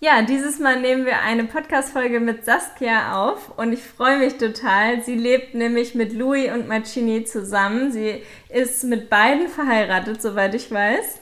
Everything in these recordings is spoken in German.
Ja, dieses Mal nehmen wir eine Podcast-Folge mit Saskia auf und ich freue mich total. Sie lebt nämlich mit Louis und Marcini zusammen. Sie ist mit beiden verheiratet, soweit ich weiß.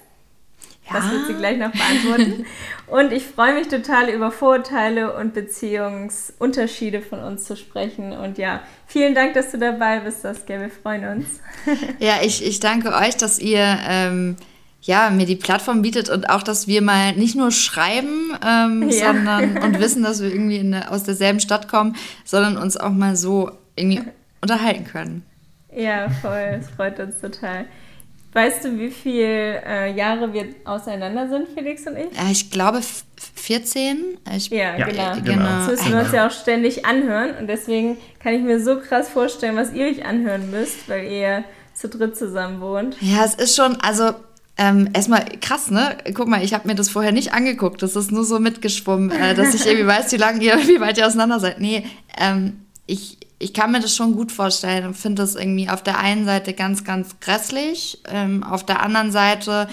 Ja. Das wird sie gleich noch beantworten. und ich freue mich total über Vorurteile und Beziehungsunterschiede von uns zu sprechen. Und ja, vielen Dank, dass du dabei bist, Saskia. Wir freuen uns. ja, ich, ich danke euch, dass ihr ähm, ja, mir die Plattform bietet und auch, dass wir mal nicht nur schreiben, ähm, ja. sondern und wissen, dass wir irgendwie der, aus derselben Stadt kommen, sondern uns auch mal so irgendwie unterhalten können. Ja, voll. Es freut uns total. Weißt du, wie viele äh, Jahre wir auseinander sind, Felix und ich? Ja, ich glaube 14. Ich, ja, ja, genau. genau. Das müssen wir uns ja auch ständig anhören und deswegen kann ich mir so krass vorstellen, was ihr euch anhören müsst, weil ihr zu dritt zusammen wohnt. Ja, es ist schon, also ähm, erstmal krass, ne? Guck mal, ich habe mir das vorher nicht angeguckt. Das ist nur so mitgeschwommen, äh, dass ich irgendwie weiß, wie lange ihr, wie weit ihr auseinander seid. Nee, ähm, ich, ich kann mir das schon gut vorstellen und finde das irgendwie auf der einen Seite ganz, ganz grässlich. Ähm, auf der anderen Seite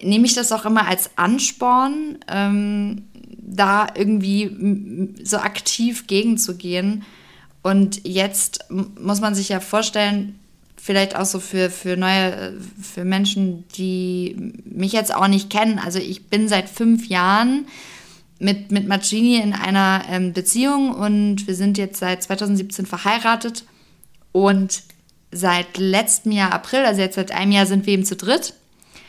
nehme ich das auch immer als Ansporn, ähm, da irgendwie so aktiv gegenzugehen. Und jetzt muss man sich ja vorstellen, vielleicht auch so für, für neue, für Menschen, die mich jetzt auch nicht kennen. Also ich bin seit fünf Jahren mit, mit Marcini in einer ähm, Beziehung und wir sind jetzt seit 2017 verheiratet und seit letztem Jahr April, also jetzt seit einem Jahr sind wir eben zu dritt.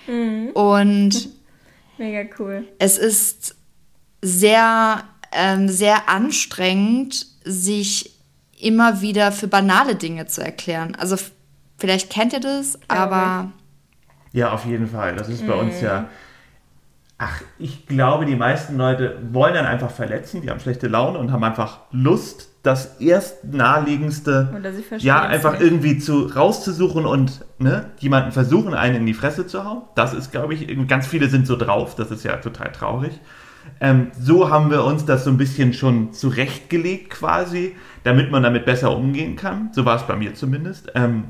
Mhm. Und mega cool. Es ist sehr, ähm, sehr anstrengend, sich immer wieder für banale Dinge zu erklären. Also vielleicht kennt ihr das, aber. Ja, auf jeden Fall. Das ist bei mhm. uns ja Ach, ich glaube, die meisten Leute wollen dann einfach verletzen, die haben schlechte Laune und haben einfach Lust, das erst naheliegendste, ja, einfach nicht. irgendwie zu, rauszusuchen und ne, jemanden versuchen, einen in die Fresse zu hauen. Das ist, glaube ich, ganz viele sind so drauf, das ist ja total traurig. Ähm, so haben wir uns das so ein bisschen schon zurechtgelegt quasi, damit man damit besser umgehen kann. So war es bei mir zumindest. Ähm,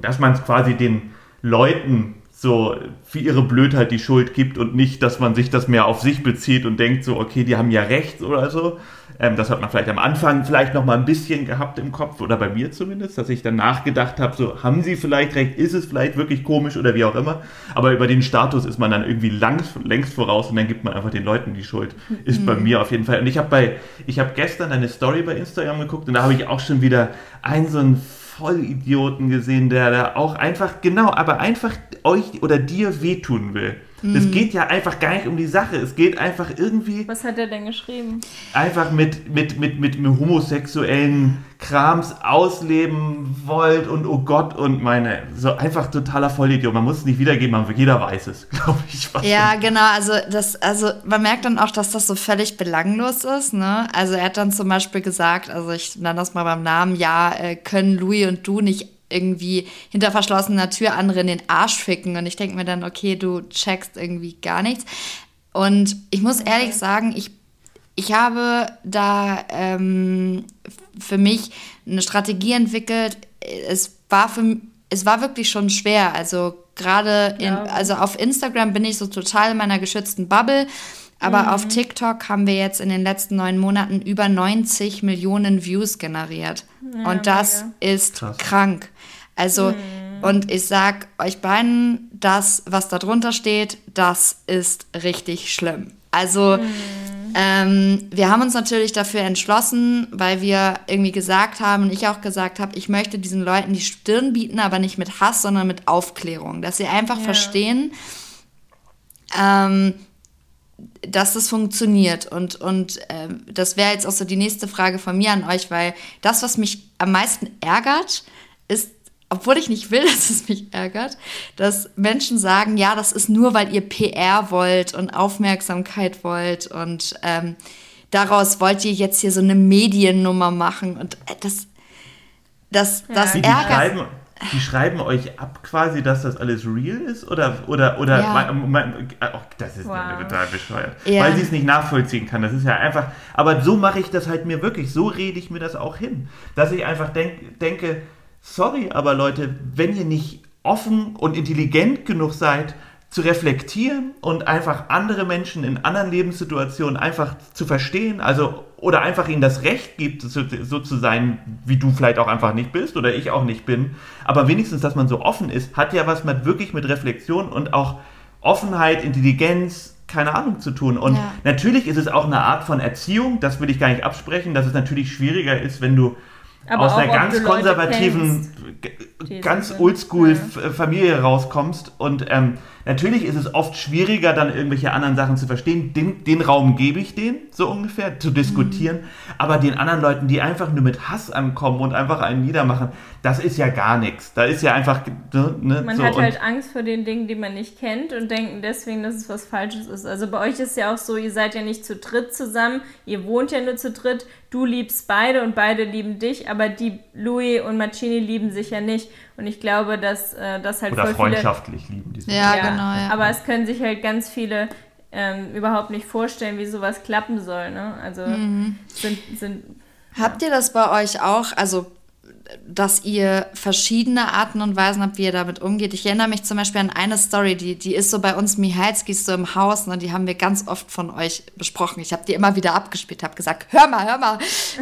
dass man es quasi den Leuten so für ihre Blödheit die Schuld gibt und nicht, dass man sich das mehr auf sich bezieht und denkt so, okay, die haben ja recht oder so. Ähm, das hat man vielleicht am Anfang vielleicht noch mal ein bisschen gehabt im Kopf oder bei mir zumindest, dass ich dann nachgedacht habe, so haben sie vielleicht recht, ist es vielleicht wirklich komisch oder wie auch immer. Aber über den Status ist man dann irgendwie lang, längst voraus und dann gibt man einfach den Leuten die Schuld. Ist mhm. bei mir auf jeden Fall. Und ich habe bei, ich habe gestern eine Story bei Instagram geguckt und da habe ich auch schon wieder ein so ein Vollidioten gesehen, der da auch einfach, genau, aber einfach euch oder dir wehtun will. Mhm. Es geht ja einfach gar nicht um die Sache. Es geht einfach irgendwie. Was hat er denn geschrieben? Einfach mit, mit, mit, mit, mit homosexuellen Krams ausleben wollt und oh Gott und meine. So einfach totaler Vollidiot. Man muss es nicht wiedergeben, aber jeder weiß es, glaube ich. Ja, genau. Also, das, also man merkt dann auch, dass das so völlig belanglos ist. Ne? Also er hat dann zum Beispiel gesagt, also ich nenne das mal beim Namen, ja, äh, können Louis und du nicht irgendwie hinter verschlossener Tür andere in den Arsch ficken. Und ich denke mir dann, okay, du checkst irgendwie gar nichts. Und ich muss ehrlich sagen, ich, ich habe da ähm, für mich eine Strategie entwickelt. Es war, für, es war wirklich schon schwer. Also gerade ja. also auf Instagram bin ich so total in meiner geschützten Bubble. Aber mhm. auf TikTok haben wir jetzt in den letzten neun Monaten über 90 Millionen Views generiert. Ja, und das mega. ist Krass. krank. Also, mhm. und ich sag euch beiden, das, was da drunter steht, das ist richtig schlimm. Also, mhm. ähm, wir haben uns natürlich dafür entschlossen, weil wir irgendwie gesagt haben und ich auch gesagt habe, ich möchte diesen Leuten die Stirn bieten, aber nicht mit Hass, sondern mit Aufklärung. Dass sie einfach ja. verstehen, ähm, dass das funktioniert. Und, und äh, das wäre jetzt auch so die nächste Frage von mir an euch, weil das, was mich am meisten ärgert, ist obwohl ich nicht will, dass es mich ärgert, dass Menschen sagen, ja, das ist nur, weil ihr PR wollt und Aufmerksamkeit wollt und ähm, daraus wollt ihr jetzt hier so eine Mediennummer machen und äh, das, das, das die, ärgert. Die schreiben, euch ab quasi, dass das alles real ist oder, oder, oder ja. mein, mein, oh, das ist wow. total bescheuert, ja. weil sie es nicht nachvollziehen kann. Das ist ja einfach, aber so mache ich das halt mir wirklich, so rede ich mir das auch hin, dass ich einfach denk, denke, sorry, aber Leute, wenn ihr nicht offen und intelligent genug seid, zu reflektieren und einfach andere Menschen in anderen Lebenssituationen einfach zu verstehen, also oder einfach ihnen das Recht gibt, so, so, zu sein, wie du vielleicht auch einfach nicht bist oder ich auch nicht bin, aber wenigstens, dass man so offen ist, hat ja was mit wirklich mit Reflexion und auch Offenheit, Intelligenz, keine Ahnung zu tun. Und ja. natürlich ist es auch eine Art von Erziehung, das will ich gar nicht absprechen, dass es natürlich schwieriger ist, wenn du aber aus einer ganz konservativen, ganz oldschool ja. Familie rauskommst und ähm, Natürlich ist es oft schwieriger, dann irgendwelche anderen Sachen zu verstehen. Den, den Raum gebe ich denen, so ungefähr, zu diskutieren. Mhm. Aber den anderen Leuten, die einfach nur mit Hass ankommen und einfach einen niedermachen, das ist ja gar nichts. Da ist ja einfach. Ne, ne man so. hat halt Angst vor den Dingen, die man nicht kennt und denken deswegen, dass es was Falsches ist. Also bei euch ist ja auch so, ihr seid ja nicht zu dritt zusammen, ihr wohnt ja nur zu dritt. Du liebst beide und beide lieben dich, aber die Louis und Marcini lieben sich ja nicht. Und ich glaube, dass äh, das halt Oder voll freundschaftlich viele, lieben die sich. Ja, ja, genau. Ja. Aber es können sich halt ganz viele ähm, überhaupt nicht vorstellen, wie sowas klappen soll. Ne? Also mhm. sind, sind. Habt ihr das bei euch auch? Also dass ihr verschiedene Arten und Weisen habt, wie ihr damit umgeht. Ich erinnere mich zum Beispiel an eine Story, die, die ist so bei uns Mihalskis so im Haus, ne, die haben wir ganz oft von euch besprochen. Ich habe die immer wieder abgespielt, habe gesagt, hör mal, hör mal.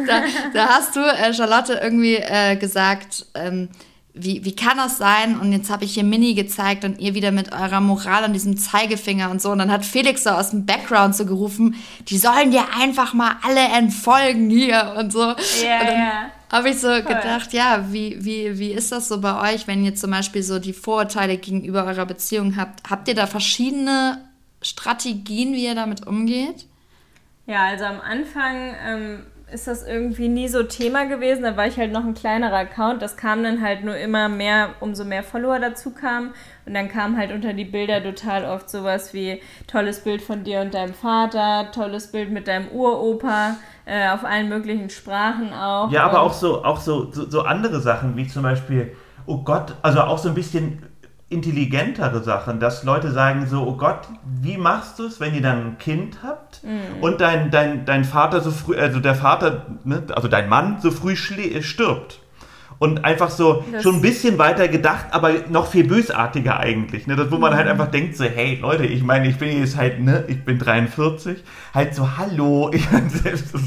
Da, da hast du, äh, Charlotte, irgendwie äh, gesagt, ähm, wie, wie kann das sein? Und jetzt habe ich hier Mini gezeigt und ihr wieder mit eurer Moral und diesem Zeigefinger und so. Und dann hat Felix so aus dem Background so gerufen, die sollen dir einfach mal alle entfolgen hier und so. Ja, und dann ja. Habe ich so Voll. gedacht, ja, wie, wie, wie ist das so bei euch, wenn ihr zum Beispiel so die Vorurteile gegenüber eurer Beziehung habt? Habt ihr da verschiedene Strategien, wie ihr damit umgeht? Ja, also am Anfang ähm, ist das irgendwie nie so Thema gewesen. Da war ich halt noch ein kleinerer Account. Das kam dann halt nur immer mehr, umso mehr Follower dazu kamen. Und dann kam halt unter die Bilder total oft sowas wie tolles Bild von dir und deinem Vater, tolles Bild mit deinem Uropa, äh, auf allen möglichen Sprachen auch. Ja, aber auch so, auch so, so, so andere Sachen, wie zum Beispiel, oh Gott, also auch so ein bisschen intelligentere Sachen, dass Leute sagen so, oh Gott, wie machst du es, wenn ihr dann ein Kind habt mhm. und dein, dein, dein Vater so früh, also der Vater, ne, also dein Mann so früh stirbt und einfach so das schon ein bisschen weiter gedacht, aber noch viel bösartiger eigentlich. Ne? Das, wo man halt mhm. einfach denkt, so, hey Leute, ich meine, ich bin jetzt halt, ne, ich bin 43, halt so, hallo, ich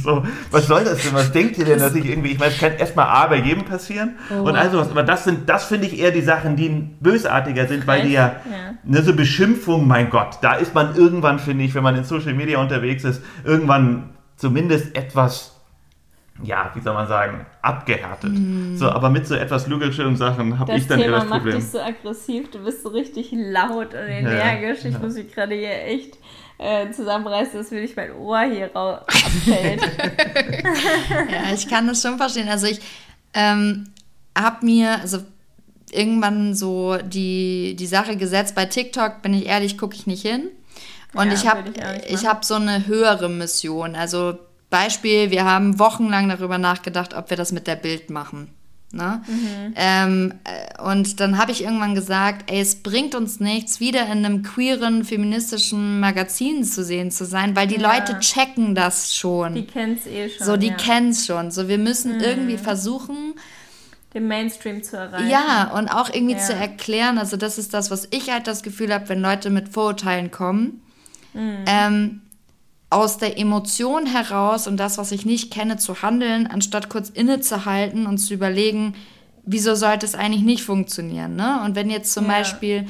so, was soll das denn? Was denkt ihr denn, dass ich irgendwie, ich meine, es kann erstmal A bei jedem passieren oh. und all sowas, aber das sind, das finde ich eher die Sachen, die bösartiger sind, weil die ja, ja. Ne, so Beschimpfung, mein Gott, da ist man irgendwann, finde ich, wenn man in Social Media unterwegs ist, irgendwann zumindest etwas ja, wie soll man sagen, abgehärtet. Mm. So, aber mit so etwas logischen Sachen habe ich dann Thema eher das Problem. Das macht dich so aggressiv, du bist so richtig laut und energisch. Ja, ich ja. muss mich gerade hier echt äh, zusammenreißen, dass mir nicht mein Ohr hier abfällt. ja, ich kann das schon verstehen. Also ich ähm, habe mir, also irgendwann so die, die Sache gesetzt, bei TikTok, bin ich ehrlich, gucke ich nicht hin. Und ja, ich habe ich, ich hab so eine höhere Mission. Also Beispiel, wir haben wochenlang darüber nachgedacht, ob wir das mit der Bild machen. Ne? Mhm. Ähm, äh, und dann habe ich irgendwann gesagt, ey, es bringt uns nichts, wieder in einem queeren, feministischen Magazin zu sehen zu sein, weil die ja. Leute checken das schon. Die kennen es eh schon. So, die ja. kennen es schon. So, wir müssen mhm. irgendwie versuchen, den Mainstream zu erreichen. Ja, und auch irgendwie ja. zu erklären, also das ist das, was ich halt das Gefühl habe, wenn Leute mit Vorurteilen kommen. Mhm. Ähm, aus der Emotion heraus und das, was ich nicht kenne, zu handeln, anstatt kurz innezuhalten und zu überlegen, wieso sollte es eigentlich nicht funktionieren. Ne? Und wenn jetzt zum ja. Beispiel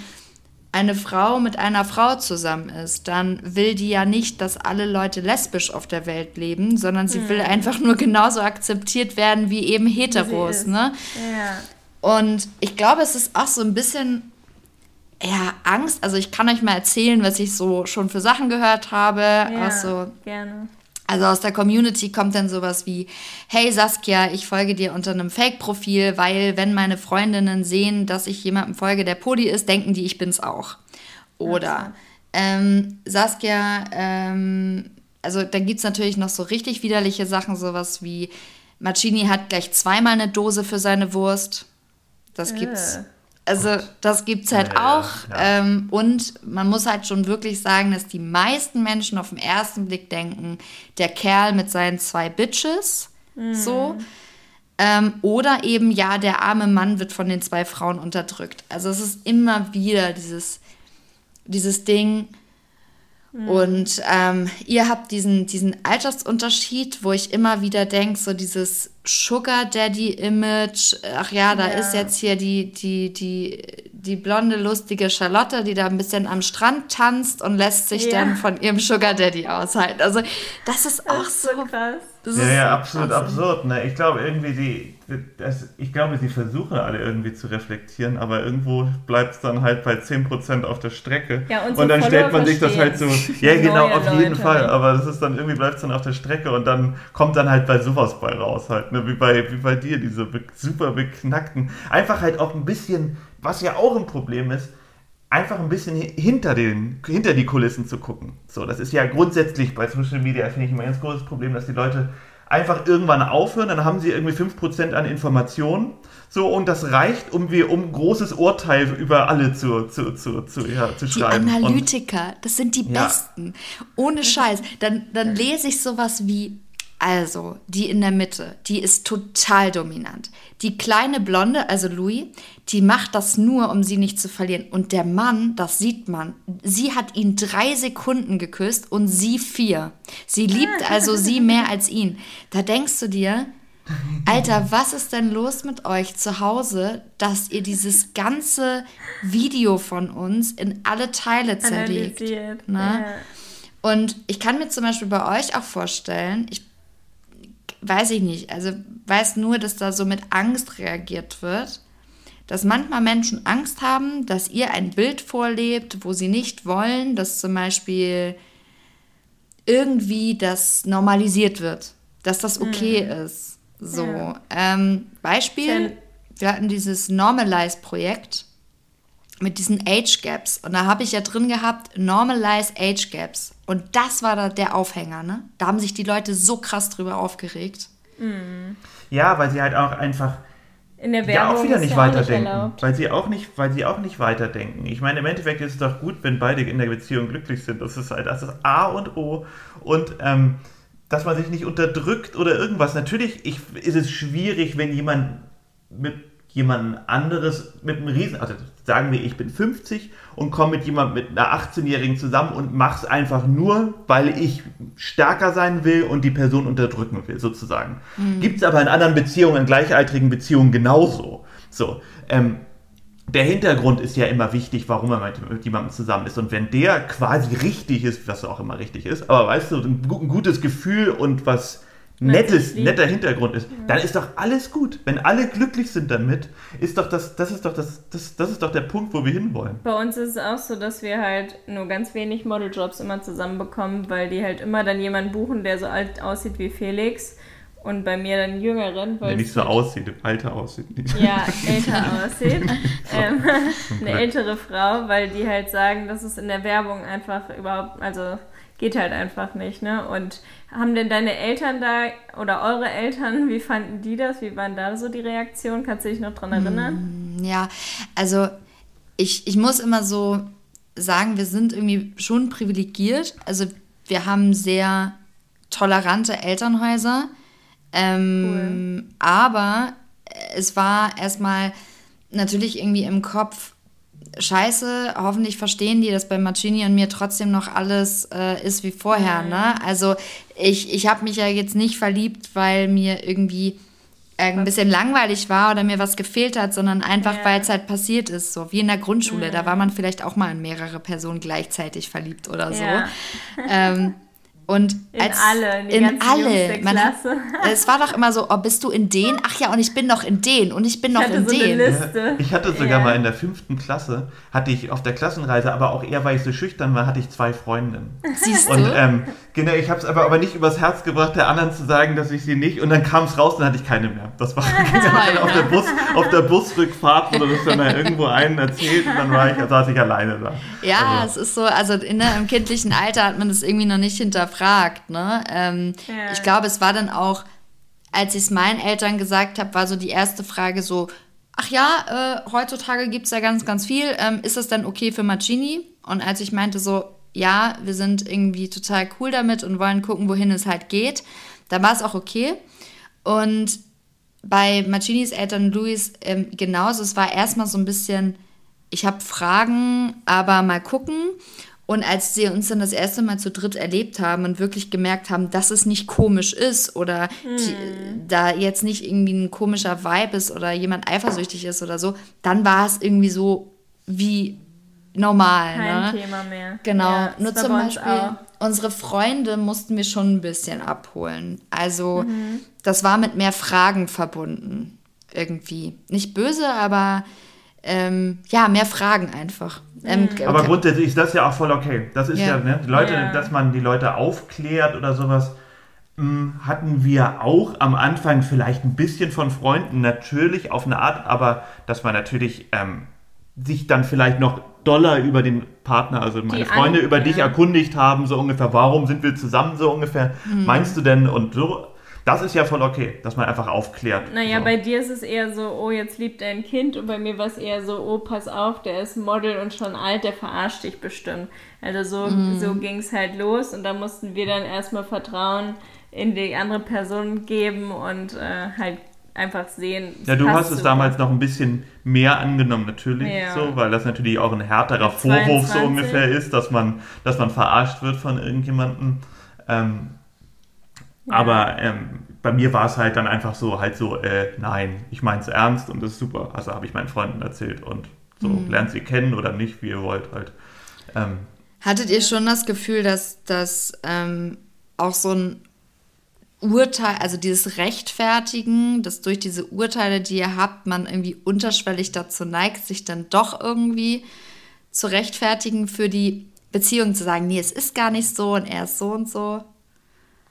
eine Frau mit einer Frau zusammen ist, dann will die ja nicht, dass alle Leute lesbisch auf der Welt leben, sondern sie hm. will einfach nur genauso akzeptiert werden wie eben Heteros. Ne? Ja. Und ich glaube, es ist auch so ein bisschen ja, Angst. Also ich kann euch mal erzählen, was ich so schon für Sachen gehört habe. Ja, also, gerne. Also aus der Community kommt dann sowas wie, hey Saskia, ich folge dir unter einem Fake-Profil, weil wenn meine Freundinnen sehen, dass ich jemandem folge, der Podi ist, denken die, ich bin's auch. Oder ähm, Saskia, ähm, also da gibt es natürlich noch so richtig widerliche Sachen, sowas wie Macini hat gleich zweimal eine Dose für seine Wurst. Das gibt's. Also das gibt es halt ja, auch. Ja. Ähm, und man muss halt schon wirklich sagen, dass die meisten Menschen auf den ersten Blick denken, der Kerl mit seinen zwei Bitches, mhm. so. Ähm, oder eben, ja, der arme Mann wird von den zwei Frauen unterdrückt. Also es ist immer wieder dieses, dieses Ding. Und ähm, ihr habt diesen, diesen Altersunterschied, wo ich immer wieder denke, so dieses Sugar Daddy Image, ach ja, da Ja. ist jetzt hier die, die, die, die blonde, lustige Charlotte, die da ein bisschen am Strand tanzt und lässt sich Ja. dann von ihrem Sugar Daddy aushalten. Also das ist auch Das ist so. so krass. Das Ja, ja, absolut Wahnsinn. absurd. Ne? Ich glaube irgendwie, die, das, ich glaube, sie versuchen alle irgendwie zu reflektieren, aber irgendwo bleibt es dann halt bei 10% auf der Strecke. Ja, unsere und dann stellt man sich das halt so, ja genau, auf jeden Leute. Fall, aber das ist dann irgendwie bleibt es dann auf der Strecke und dann kommt dann halt bei sowas bei raus halt, ne? wie, bei, wie bei dir, diese super beknackten, einfach halt auch ein bisschen, was ja auch ein Problem ist, einfach ein bisschen hi- hinter, den, hinter die Kulissen zu gucken. So, das ist ja grundsätzlich bei Social Media, finde ich, immer ein ganz großes Problem, dass die Leute einfach irgendwann aufhören, dann haben sie irgendwie 5% an Informationen, so, und das reicht, um wir, um ein großes Urteil über alle zu, zu, zu, zu, ja, zu Die schreiben. Und- Analytiker, das sind die Ja. Besten. Ohne Scheiß. Dann, dann lese ich sowas wie, also, die in der Mitte, die ist total dominant. Die kleine Blonde, also Louis, die macht das nur, um sie nicht zu verlieren. Und der Mann, das sieht man, sie hat ihn drei Sekunden geküsst und sie vier. Sie liebt also sie mehr als ihn. Da denkst du dir, Alter, was ist denn los mit euch zu Hause, dass ihr dieses ganze Video von uns in alle Teile zerlegt? Ne? Ja. Und ich kann mir zum Beispiel bei euch auch vorstellen, ich weiß ich nicht, also weiß nur, dass da so mit Angst reagiert wird, dass manchmal Menschen Angst haben, dass ihr ein Bild vorlebt, wo sie nicht wollen, dass zum Beispiel irgendwie das normalisiert wird, dass das okay ist. So, Ja. ähm, Beispiel, wir hatten dieses Normalize-Projekt mit diesen Age Gaps. Und da habe ich ja drin gehabt, Normalize Age Gaps. Und das war da der Aufhänger, ne? Da haben sich die Leute so krass drüber aufgeregt. ja, weil sie halt auch einfach In der ja Werbung auch wieder nicht ja weiterdenken. erlaubt. weil sie auch nicht, weil sie auch nicht weiterdenken. Ich meine, im Endeffekt ist es doch gut, wenn beide in der Beziehung glücklich sind. Das ist halt, das ist A und O. Und ähm, dass man sich nicht unterdrückt oder irgendwas. Natürlich ich, ist es schwierig, wenn jemand mit jemand anderes mit einem Riesen, also sagen wir, ich bin 50 und komme mit jemandem mit einer 18-Jährigen zusammen und mach's einfach nur, weil ich stärker sein will und die Person unterdrücken will, sozusagen. Gibt's aber in anderen Beziehungen, in gleichaltrigen Beziehungen genauso. So, ähm, der Hintergrund ist ja immer wichtig, warum man mit, jemandem zusammen ist. Und wenn der quasi richtig ist, was auch immer richtig ist, aber weißt du, ein gutes Gefühl und was nettes, netter Hintergrund ist, dann ist doch alles gut. Wenn alle glücklich sind damit, ist doch das, das ist doch das, das, das ist doch der Punkt, wo wir hinwollen. Bei uns ist es auch so, dass wir halt nur ganz wenig Modeljobs immer zusammenbekommen, weil die halt immer dann jemanden buchen, der so alt aussieht wie Felix und bei mir dann jüngeren, weil Wenn nicht so aussieht, im Alter aussieht. Nicht. ja, älter aussieht. ähm, eine ältere Frau, weil die halt sagen, dass es in der Werbung einfach überhaupt, also geht halt einfach nicht, ne? Und haben denn deine Eltern da oder eure Eltern, wie fanden die das? Wie waren da so die Reaktionen? Kannst du dich noch dran erinnern? Ja, also ich, ich muss immer so sagen, wir sind irgendwie schon privilegiert. Also wir haben sehr tolerante Elternhäuser. Ähm, Aber es war erstmal natürlich irgendwie im Kopf, scheiße, hoffentlich verstehen die, dass bei Marcini und mir trotzdem noch alles äh, ist wie vorher. Ne? Also ich, ich habe mich ja jetzt nicht verliebt, weil mir irgendwie äh, ein bisschen langweilig war oder mir was gefehlt hat, sondern einfach, Ja. weil es halt passiert ist. So wie in der Grundschule. Da war man vielleicht auch mal in mehrere Personen gleichzeitig verliebt oder so. Ja. Ähm, und In als, alle, in die in alle. Man es war doch immer so, oh, bist du in den? Ach ja, und ich bin noch in den und ich bin noch Ich hatte in so eine den. Liste. Ich hatte sogar Ja. mal in der fünften Klasse, hatte ich auf der Klassenreise, aber auch eher, weil ich so schüchtern war, hatte ich zwei Freundinnen. Siehst Und du? ähm, genau, ich habe es aber, aber nicht übers Herz gebracht, der anderen zu sagen, dass ich sie nicht. Und dann kam es raus, dann hatte ich keine mehr. Das war genau auf der Bus, auf der Busrückfahrt wurde das dann mal irgendwo einen erzählt und dann war ich, saß ich alleine da. Ja, Also, es ist so, also in, ne, im kindlichen Alter hat man das irgendwie noch nicht hinterfragt. Ne? Ähm, Ja. Ich glaube, es war dann auch, als ich es meinen Eltern gesagt habe, war so die erste Frage so, ach ja, äh, heutzutage gibt es ja ganz, ganz viel. Ähm, ist das denn okay für Marcini? Und als ich meinte so, ja, wir sind irgendwie total cool damit und wollen gucken, wohin es halt geht, da war es auch okay. Und bei Marcinis Eltern Luis ähm, genauso, es war erstmal so ein bisschen ich habe Fragen, aber mal gucken. Und als sie uns dann das erste Mal zu dritt erlebt haben und wirklich gemerkt haben, dass es nicht komisch ist oder die, da jetzt nicht irgendwie ein komischer Vibe ist oder jemand eifersüchtig ist oder so, dann war es irgendwie so wie normal. Kein ne? Thema mehr. Genau, Ja, nur zum Beispiel auch. unsere Freunde mussten wir schon ein bisschen abholen. Also Mhm. das war mit mehr Fragen verbunden irgendwie. Nicht böse, aber ähm, ja, mehr Fragen einfach. Ähm, Aber okay. grundsätzlich ist das ja auch voll okay. Das ist ja, Ja. ne, die Leute, Ja. dass man die Leute aufklärt oder sowas, mh, hatten wir auch am Anfang vielleicht ein bisschen von Freunden, natürlich auf eine Art, aber dass man natürlich ähm, sich dann vielleicht noch doller über den Partner, also meine Die Freunde, an- über dich ja. erkundigt haben, so ungefähr, warum sind wir zusammen so ungefähr, Mhm. meinst du denn und so. Das ist ja voll okay, dass man einfach aufklärt. Naja, so. bei dir ist es eher so, oh, jetzt liebt er ein Kind und bei mir war es eher so, oh, pass auf, der ist Model und schon alt, der verarscht dich bestimmt. Also so, Mhm. so ging es halt los und da mussten wir dann erstmal Vertrauen in die andere Person geben und äh, halt einfach sehen. Ja, du hast es so. damals noch ein bisschen mehr angenommen, natürlich, Ja. so, weil das natürlich auch ein härterer Vorwurf so 22. ungefähr ist, dass man, dass man verarscht wird von irgendjemandem. Ähm, Aber ähm, bei mir war es halt dann einfach so, halt so, äh, nein, ich meine es ernst und das ist super. Also habe ich meinen Freunden erzählt und so, Mhm. lernt sie kennen oder nicht, wie ihr wollt halt. Ähm, Hattet ihr schon das Gefühl, dass das ähm, auch so ein Urteil, also dieses Rechtfertigen, dass durch diese Urteile, die ihr habt, man irgendwie unterschwellig dazu neigt, sich dann doch irgendwie zu rechtfertigen für die Beziehung zu sagen, nee, es ist gar nicht so und er ist so und so.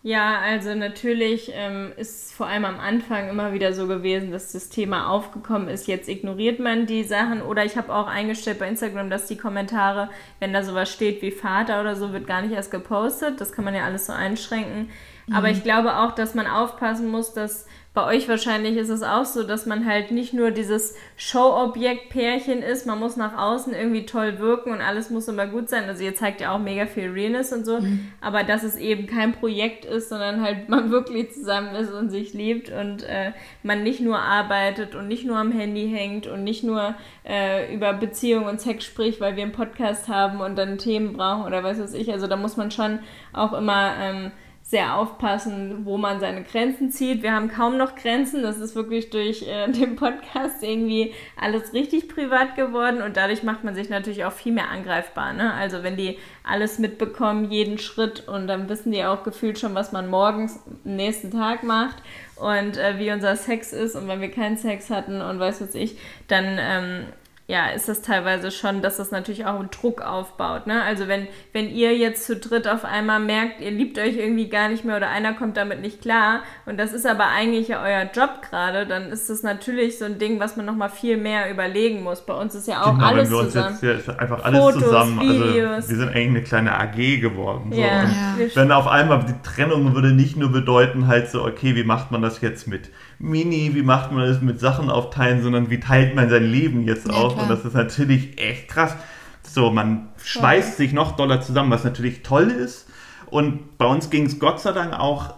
Ja, also natürlich ähm, ist vor allem am Anfang immer wieder so gewesen, dass das Thema aufgekommen ist. Jetzt ignoriert man die Sachen oder ich habe auch eingestellt bei Instagram, dass die Kommentare, wenn da sowas steht wie Vater oder so, wird gar nicht erst gepostet. Das kann man ja alles so einschränken. Aber ich glaube auch, dass man aufpassen muss, dass bei euch wahrscheinlich ist es auch so, dass man halt nicht nur dieses Showobjekt-Pärchen ist, man muss nach außen irgendwie toll wirken und alles muss immer gut sein. Also ihr zeigt ja auch mega viel Realness und so, aber dass es eben kein Projekt ist, sondern halt man wirklich zusammen ist und sich liebt und äh, man nicht nur arbeitet und nicht nur am Handy hängt und nicht nur äh, über Beziehung und Sex spricht, weil wir einen Podcast haben und dann Themen brauchen oder was weiß ich. Also da muss man schon auch immer ähm, sehr aufpassen, wo man seine Grenzen zieht. Wir haben kaum noch Grenzen. Das ist wirklich durch äh, den Podcast irgendwie alles richtig privat geworden und dadurch macht man sich natürlich auch viel mehr angreifbar. Ne? Also wenn die alles mitbekommen, jeden Schritt und dann wissen die auch gefühlt schon, was man morgens nächsten Tag macht und äh, wie unser Sex ist und wenn wir keinen Sex hatten und weiß was ich, dann ähm, ja, ist das teilweise schon, dass das natürlich auch einen Druck aufbaut. Ne? Also wenn, wenn ihr jetzt zu dritt auf einmal merkt, ihr liebt euch irgendwie gar nicht mehr oder einer kommt damit nicht klar und das ist aber eigentlich ja euer Job gerade, dann ist das natürlich so ein Ding, was man nochmal viel mehr überlegen muss. Bei uns ist ja auch genau, alles wenn wir uns zusammen. jetzt hier einfach alles Fotos, zusammen, Videos. also wir sind eigentlich eine kleine AG geworden. So. ja, Ja. Wenn auf einmal die Trennung würde nicht nur bedeuten, halt so, okay, wie macht man das jetzt mit Mini, wie macht man das mit Sachen aufteilen, sondern wie teilt man sein Leben jetzt Ja, auf? klar. Und das ist natürlich echt krass. So, man schweißt sich noch doller zusammen, was natürlich toll ist. Und bei uns ging es Gott sei Dank auch.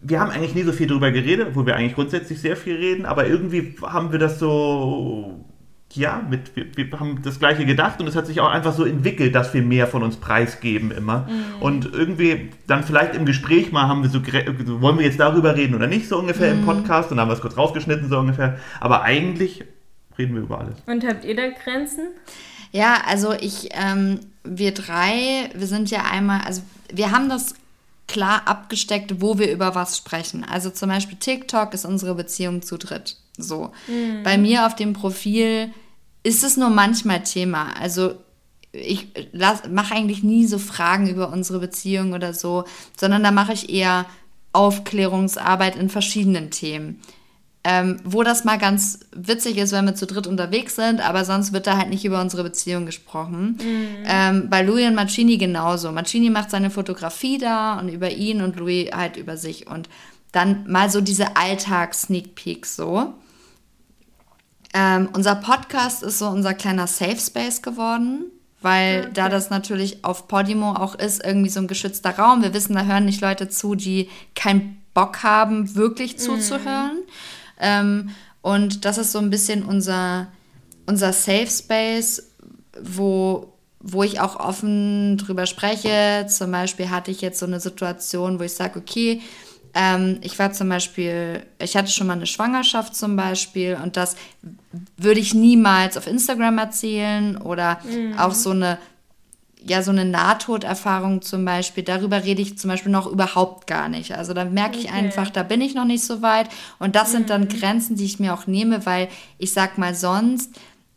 Wir haben eigentlich nie so viel drüber geredet, obwohl wir eigentlich grundsätzlich sehr viel reden, aber irgendwie haben wir das so ja, mit, wir, wir haben das Gleiche gedacht und es hat sich auch einfach so entwickelt, dass wir mehr von uns preisgeben immer. Und irgendwie dann vielleicht im Gespräch mal haben wir so, wollen wir jetzt darüber reden oder nicht, so ungefähr im Podcast und dann haben wir es kurz rausgeschnitten, so ungefähr. Aber eigentlich reden wir über alles. Und habt ihr da Grenzen? Ja, also ich, ähm, wir drei, wir sind ja einmal, also wir haben das klar abgesteckt, wo wir über was sprechen. Also zum Beispiel TikTok ist unsere Beziehung zu dritt. So. Bei mir auf dem Profil ist es nur manchmal Thema. Also ich mache eigentlich nie so Fragen über unsere Beziehung oder so, sondern da mache ich eher Aufklärungsarbeit in verschiedenen Themen. Ähm, wo das mal ganz witzig ist, wenn wir zu dritt unterwegs sind, aber sonst wird da halt nicht über unsere Beziehung gesprochen. Ähm, bei Louis und Mancini genauso. Mancini macht seine Fotografie da und über ihn und Louis halt über sich. Und dann mal so diese Alltags-Sneak Peeks so. Ähm, unser Podcast ist so unser kleiner Safe Space geworden, weil da das natürlich auf Podimo auch ist, irgendwie so ein geschützter Raum. Wir wissen, da hören nicht Leute zu, die keinen Bock haben, wirklich zuzuhören. Ähm, und das ist so ein bisschen unser unser Safe Space, wo, wo ich auch offen drüber spreche. Zum Beispiel hatte ich jetzt so eine Situation, wo ich sage, okay, ähm, ich war zum Beispiel, ich hatte schon mal eine Schwangerschaft zum Beispiel und das würde ich niemals auf Instagram erzählen oder mhm. auch so eine ja, so eine Nahtoderfahrung zum Beispiel, darüber rede ich zum Beispiel noch überhaupt gar nicht. Also da merke okay. ich einfach, da bin ich noch nicht so weit. Und das mhm. sind dann mhm. Grenzen, die ich mir auch nehme, weil ich sag mal, sonst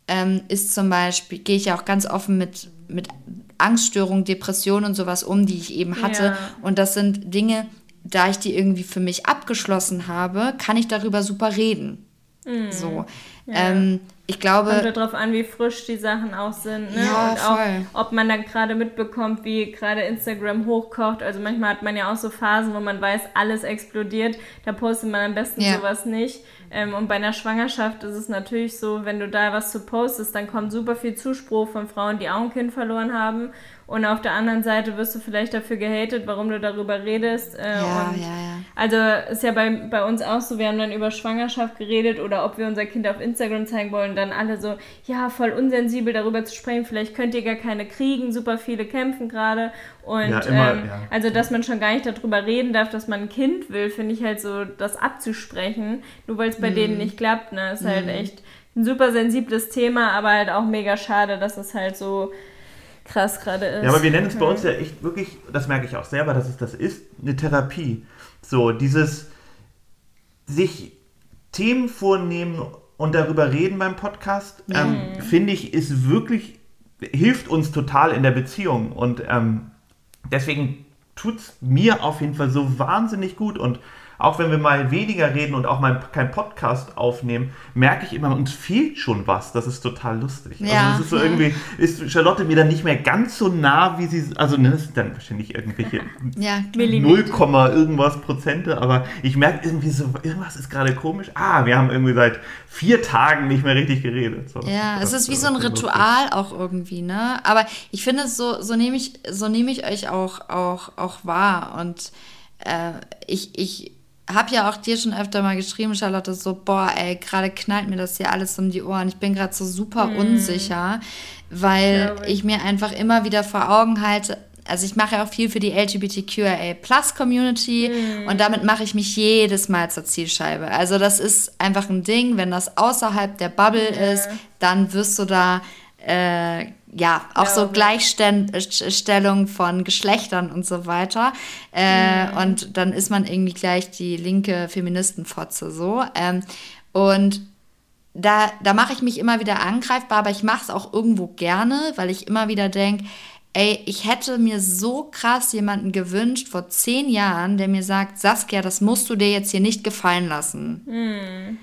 ähm, ist zum Beispiel, gehe ich ja auch ganz offen mit, mit Angststörungen, Depressionen und sowas um, die ich eben hatte. Ja. Und das sind Dinge, da ich die irgendwie für mich abgeschlossen habe, kann ich darüber super reden. Mhm. So. Ja. Ähm, ich glaube. Kommt darauf an, wie frisch die Sachen auch sind. Ne? Ja, und auch, voll. ob man dann gerade mitbekommt, wie gerade Instagram hochkocht. Also manchmal hat man ja auch so Phasen, wo man weiß, alles explodiert. Da postet man am besten ja. sowas nicht. Ähm, und bei einer Schwangerschaft ist es natürlich so, wenn du da was zu postest, dann kommt super viel Zuspruch von Frauen, die auch ein Kind verloren haben. Und auf der anderen Seite wirst du vielleicht dafür gehatet, warum du darüber redest. Äh, ja, ja, ja. Also ist ja bei, bei uns auch so, wir haben dann über Schwangerschaft geredet oder ob wir unser Kind auf Instagram zeigen wollen, dann alle so, ja, voll unsensibel darüber zu sprechen, vielleicht könnt ihr gar keine kriegen, super viele kämpfen gerade. Und ja, immer, ähm, ja. also, dass man schon gar nicht darüber reden darf, dass man ein Kind will, finde ich halt so, das abzusprechen, nur weil es bei mm. denen nicht klappt, ne, ist mm. halt mhm. echt ein super sensibles Thema, aber halt auch mega schade, dass es halt so krass gerade ist. Ja, aber wir nennen es bei uns ja echt wirklich, das merke ich auch selber, dass es das ist, eine Therapie. So, dieses sich Themen vornehmen und darüber reden beim Podcast, mhm. ähm, finde ich, ist wirklich, hilft uns total in der Beziehung. Und ähm, deswegen tut es mir auf jeden Fall so wahnsinnig gut. Und auch wenn wir mal weniger reden und auch mal keinen Podcast aufnehmen, merke ich immer, uns fehlt schon was. Das ist total lustig. Also ja. Also es ist so irgendwie, ist Charlotte mir dann nicht mehr ganz so nah, wie sie, also ne, das sind dann wahrscheinlich irgendwelche ja, 0, irgendwas Prozente, aber ich merke irgendwie so, irgendwas ist gerade komisch. Ah, wir haben irgendwie seit vier Tagen nicht mehr richtig geredet. So, ja, es ist wie so ein Ritual lustig. auch irgendwie, ne? Aber ich finde, so, so nehme ich, so nehme ich euch auch, auch, auch wahr und äh, ich, ich habe ja auch dir schon öfter mal geschrieben, Charlotte, so, boah, ey, gerade knallt mir das hier alles um die Ohren. Ich bin gerade so super mm. unsicher, weil ich. ich mir einfach immer wieder vor Augen halte, also ich mache ja auch viel für die LGBTQIA Plus Community mm. und damit mache ich mich jedes Mal zur Zielscheibe. Also das ist einfach ein Ding, wenn das außerhalb der Bubble yeah. ist, dann wirst du da äh, ja, auch ja, so Gleichstellung von Geschlechtern und so weiter. Äh, mhm. Und dann ist man irgendwie gleich die linke Feministenfotze so. Ähm, und da, da mache ich mich immer wieder angreifbar, aber ich mache es auch irgendwo gerne, weil ich immer wieder denke, ey, ich hätte mir so krass jemanden gewünscht vor zehn Jahren, der mir sagt, Saskia, das musst du dir jetzt hier nicht gefallen lassen. Mhm.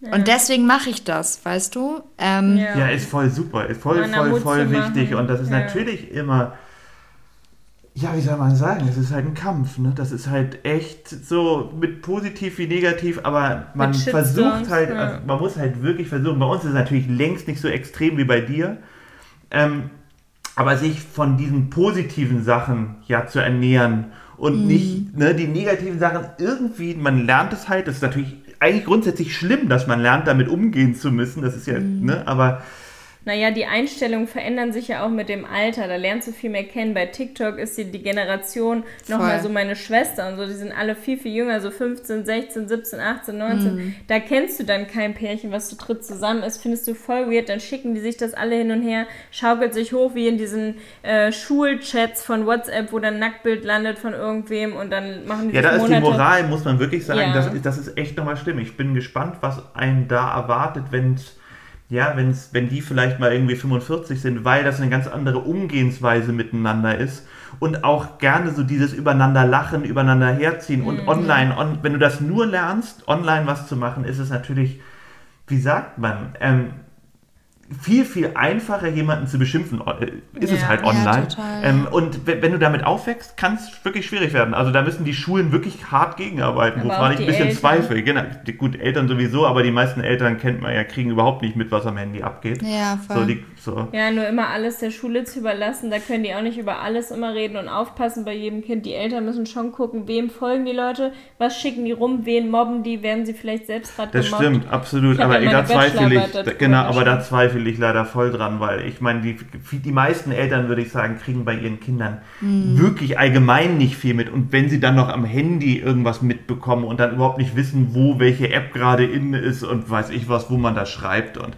Und deswegen mache ich das, weißt du? Ähm, ja. ja. ist voll super, ist voll, voll, Mut voll wichtig. Und das ist ja. natürlich immer, ja, wie soll man sagen, es ist halt ein Kampf. Ne? Das ist halt echt so mit positiv wie negativ, aber man versucht halt, ja. also man muss halt wirklich versuchen. Bei uns ist es natürlich längst nicht so extrem wie bei dir. Ähm, aber sich von diesen positiven Sachen ja zu ernähren und mhm. nicht ne, die negativen Sachen irgendwie, man lernt es halt, das ist natürlich eigentlich grundsätzlich schlimm, dass man lernt, damit umgehen zu müssen. Das ist ja, mhm. ne, aber naja, die Einstellungen verändern sich ja auch mit dem Alter. Da lernst du viel mehr kennen. Bei TikTok ist die, die Generation nochmal so meine Schwester und so. Die sind alle viel, viel jünger, so 15, 16, 17, 18, 19. Mhm. Da kennst du dann kein Pärchen, was zu dritt zusammen ist. Findest du voll weird. Dann schicken die sich das alle hin und her, schaukelt sich hoch wie in diesen äh, Schulchats von WhatsApp, wo dann ein Nacktbild landet von irgendwem und dann machen die Ja, da ist Monate. die Moral, muss man wirklich sagen. Ja. Das, das ist echt nochmal schlimm. Ich bin gespannt, was einen da erwartet, wenn es ja, wenn's, wenn die vielleicht mal irgendwie 45 sind, weil das eine ganz andere Umgehensweise miteinander ist und auch gerne so dieses übereinander lachen, übereinander herziehen und mhm. online, on, wenn du das nur lernst, online was zu machen, ist es natürlich, wie sagt man, ähm, viel, viel einfacher, jemanden zu beschimpfen. Äh, ist ja, es halt online. Ja, ähm, und wenn du damit aufwächst, kann es wirklich schwierig werden. Also da müssen die Schulen wirklich hart gegenarbeiten, wovon ich ein bisschen Eltern. zweifle. Genau, gut, Eltern sowieso, aber die meisten Eltern kennt man ja, kriegen überhaupt nicht mit, was am Handy abgeht. Ja, voll. So, die, so. Ja, nur immer alles der Schule zu überlassen, da können die auch nicht über alles immer reden und aufpassen bei jedem Kind. Die Eltern müssen schon gucken, wem folgen die Leute, was schicken die rum, wen mobben die, werden sie vielleicht selbst gerade Das gemobbt. stimmt, absolut. Aber ja da zweifle ich, genau, aber da zweifle ich leider voll dran, weil ich meine, die, die meisten Eltern, würde ich sagen, kriegen bei ihren Kindern mhm. wirklich allgemein nicht viel mit. Und wenn sie dann noch am Handy irgendwas mitbekommen und dann überhaupt nicht wissen, wo welche App gerade in ist und weiß ich was, wo man da schreibt und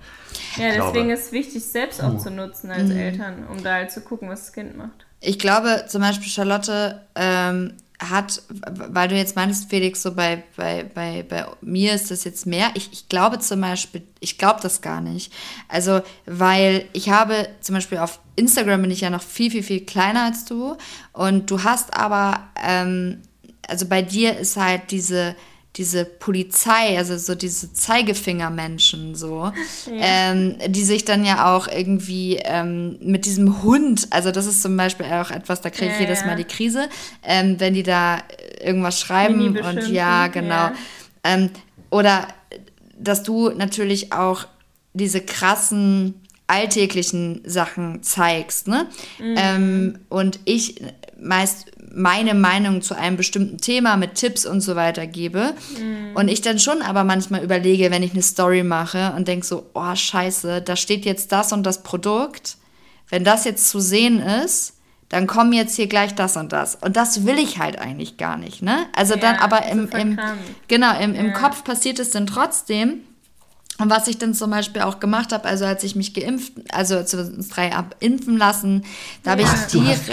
ja, deswegen glaube, ist es wichtig, selbst auch zu nutzen als mhm. Eltern, um da halt zu gucken, was das Kind macht. Ich glaube, zum Beispiel Charlotte ähm, hat, weil du jetzt meinst, Felix, so bei, bei, bei, bei mir ist das jetzt mehr. Ich, ich glaube zum Beispiel, ich glaube das gar nicht. Also, weil ich habe zum Beispiel auf Instagram bin ich ja noch viel, viel, viel kleiner als du. Und du hast aber, ähm, also bei dir ist halt diese diese Polizei, also so diese Zeigefingermenschen, so, ja. ähm, die sich dann ja auch irgendwie ähm, mit diesem Hund, also das ist zum Beispiel auch etwas, da kriege ich ja, jedes Mal die Krise, ähm, wenn die da irgendwas schreiben und ja, genau. Ja. Ähm, oder dass du natürlich auch diese krassen alltäglichen Sachen zeigst, ne? Mhm. Ähm, und ich meist meine Meinung zu einem bestimmten Thema mit Tipps und so weiter gebe. Mhm. Und ich dann schon aber manchmal überlege, wenn ich eine Story mache und denke so, oh scheiße, da steht jetzt das und das Produkt. Wenn das jetzt zu sehen ist, dann kommen jetzt hier gleich das und das. Und das will ich halt eigentlich gar nicht, ne? Also ja, dann aber im, im genau, im, im ja. Kopf passiert es dann trotzdem. Und was ich dann zum Beispiel auch gemacht habe, also als ich mich geimpft, also als wir uns drei abimpfen lassen, da habe ich, direkt,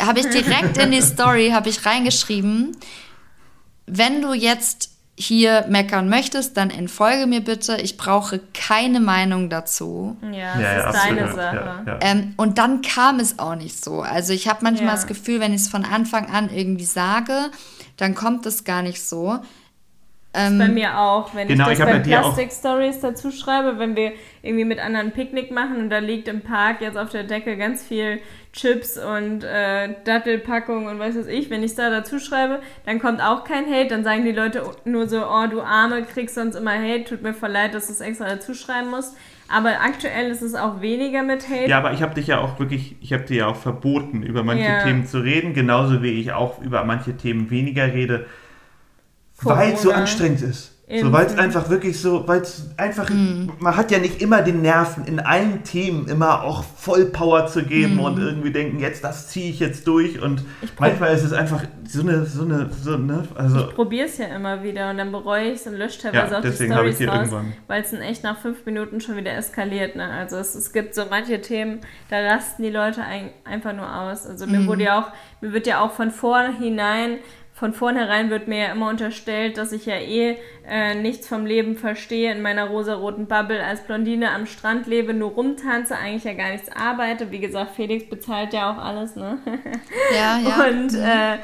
hab ich direkt in die Story habe ich reingeschrieben, wenn du jetzt hier meckern möchtest, dann entfolge mir bitte. Ich brauche keine Meinung dazu. Ja, das ja, ist deine Sache. Ja, ähm, und dann kam es auch nicht so. Also ich habe manchmal das Gefühl, wenn ich es von Anfang an irgendwie sage, dann kommt es gar nicht so. Ähm, bei mir auch, wenn genau, ich das ich bei Plastic Stories dazu schreibe, wenn wir irgendwie mit anderen Picknick machen und da liegt im Park jetzt auf der Decke ganz viel Chips und äh, Dattelpackung und weiß was ich, wenn ich es da dazu schreibe, dann kommt auch kein Hate, dann sagen die Leute nur so, oh du Arme, kriegst sonst immer Hate, tut mir voll leid, dass du es extra dazu schreiben musst. Aber aktuell ist es auch weniger mit Hate. Ja, aber ich habe dich ja auch wirklich, ich habe dir ja auch verboten, über manche ja. Themen zu reden, genauso wie ich auch über manche Themen weniger rede weil es so anstrengend ist. So, weil es einfach wirklich so, weil es einfach, mm. man hat ja nicht immer den Nerven, in allen Themen immer auch Vollpower zu geben mm. und irgendwie denken, jetzt das ziehe ich jetzt durch und manchmal ist es einfach so eine, so eine, so ne, also. Ich probiere es ja immer wieder und dann bereue ich es und lösche teilweise ja, auch die Storys raus, weil es dann echt nach fünf Minuten schon wieder eskaliert, ne, also es, es gibt so manche Themen, da rasten die Leute ein, einfach nur aus, also mir mm. wurde ja auch, mir wird ja auch von vornherein von vornherein wird mir ja immer unterstellt, dass ich ja eh äh, nichts vom Leben verstehe, in meiner rosaroten Bubble als Blondine am Strand lebe, nur rumtanze, eigentlich ja gar nichts arbeite. Wie gesagt, Felix bezahlt ja auch alles, ne? Ja, ja. Und, mhm. äh,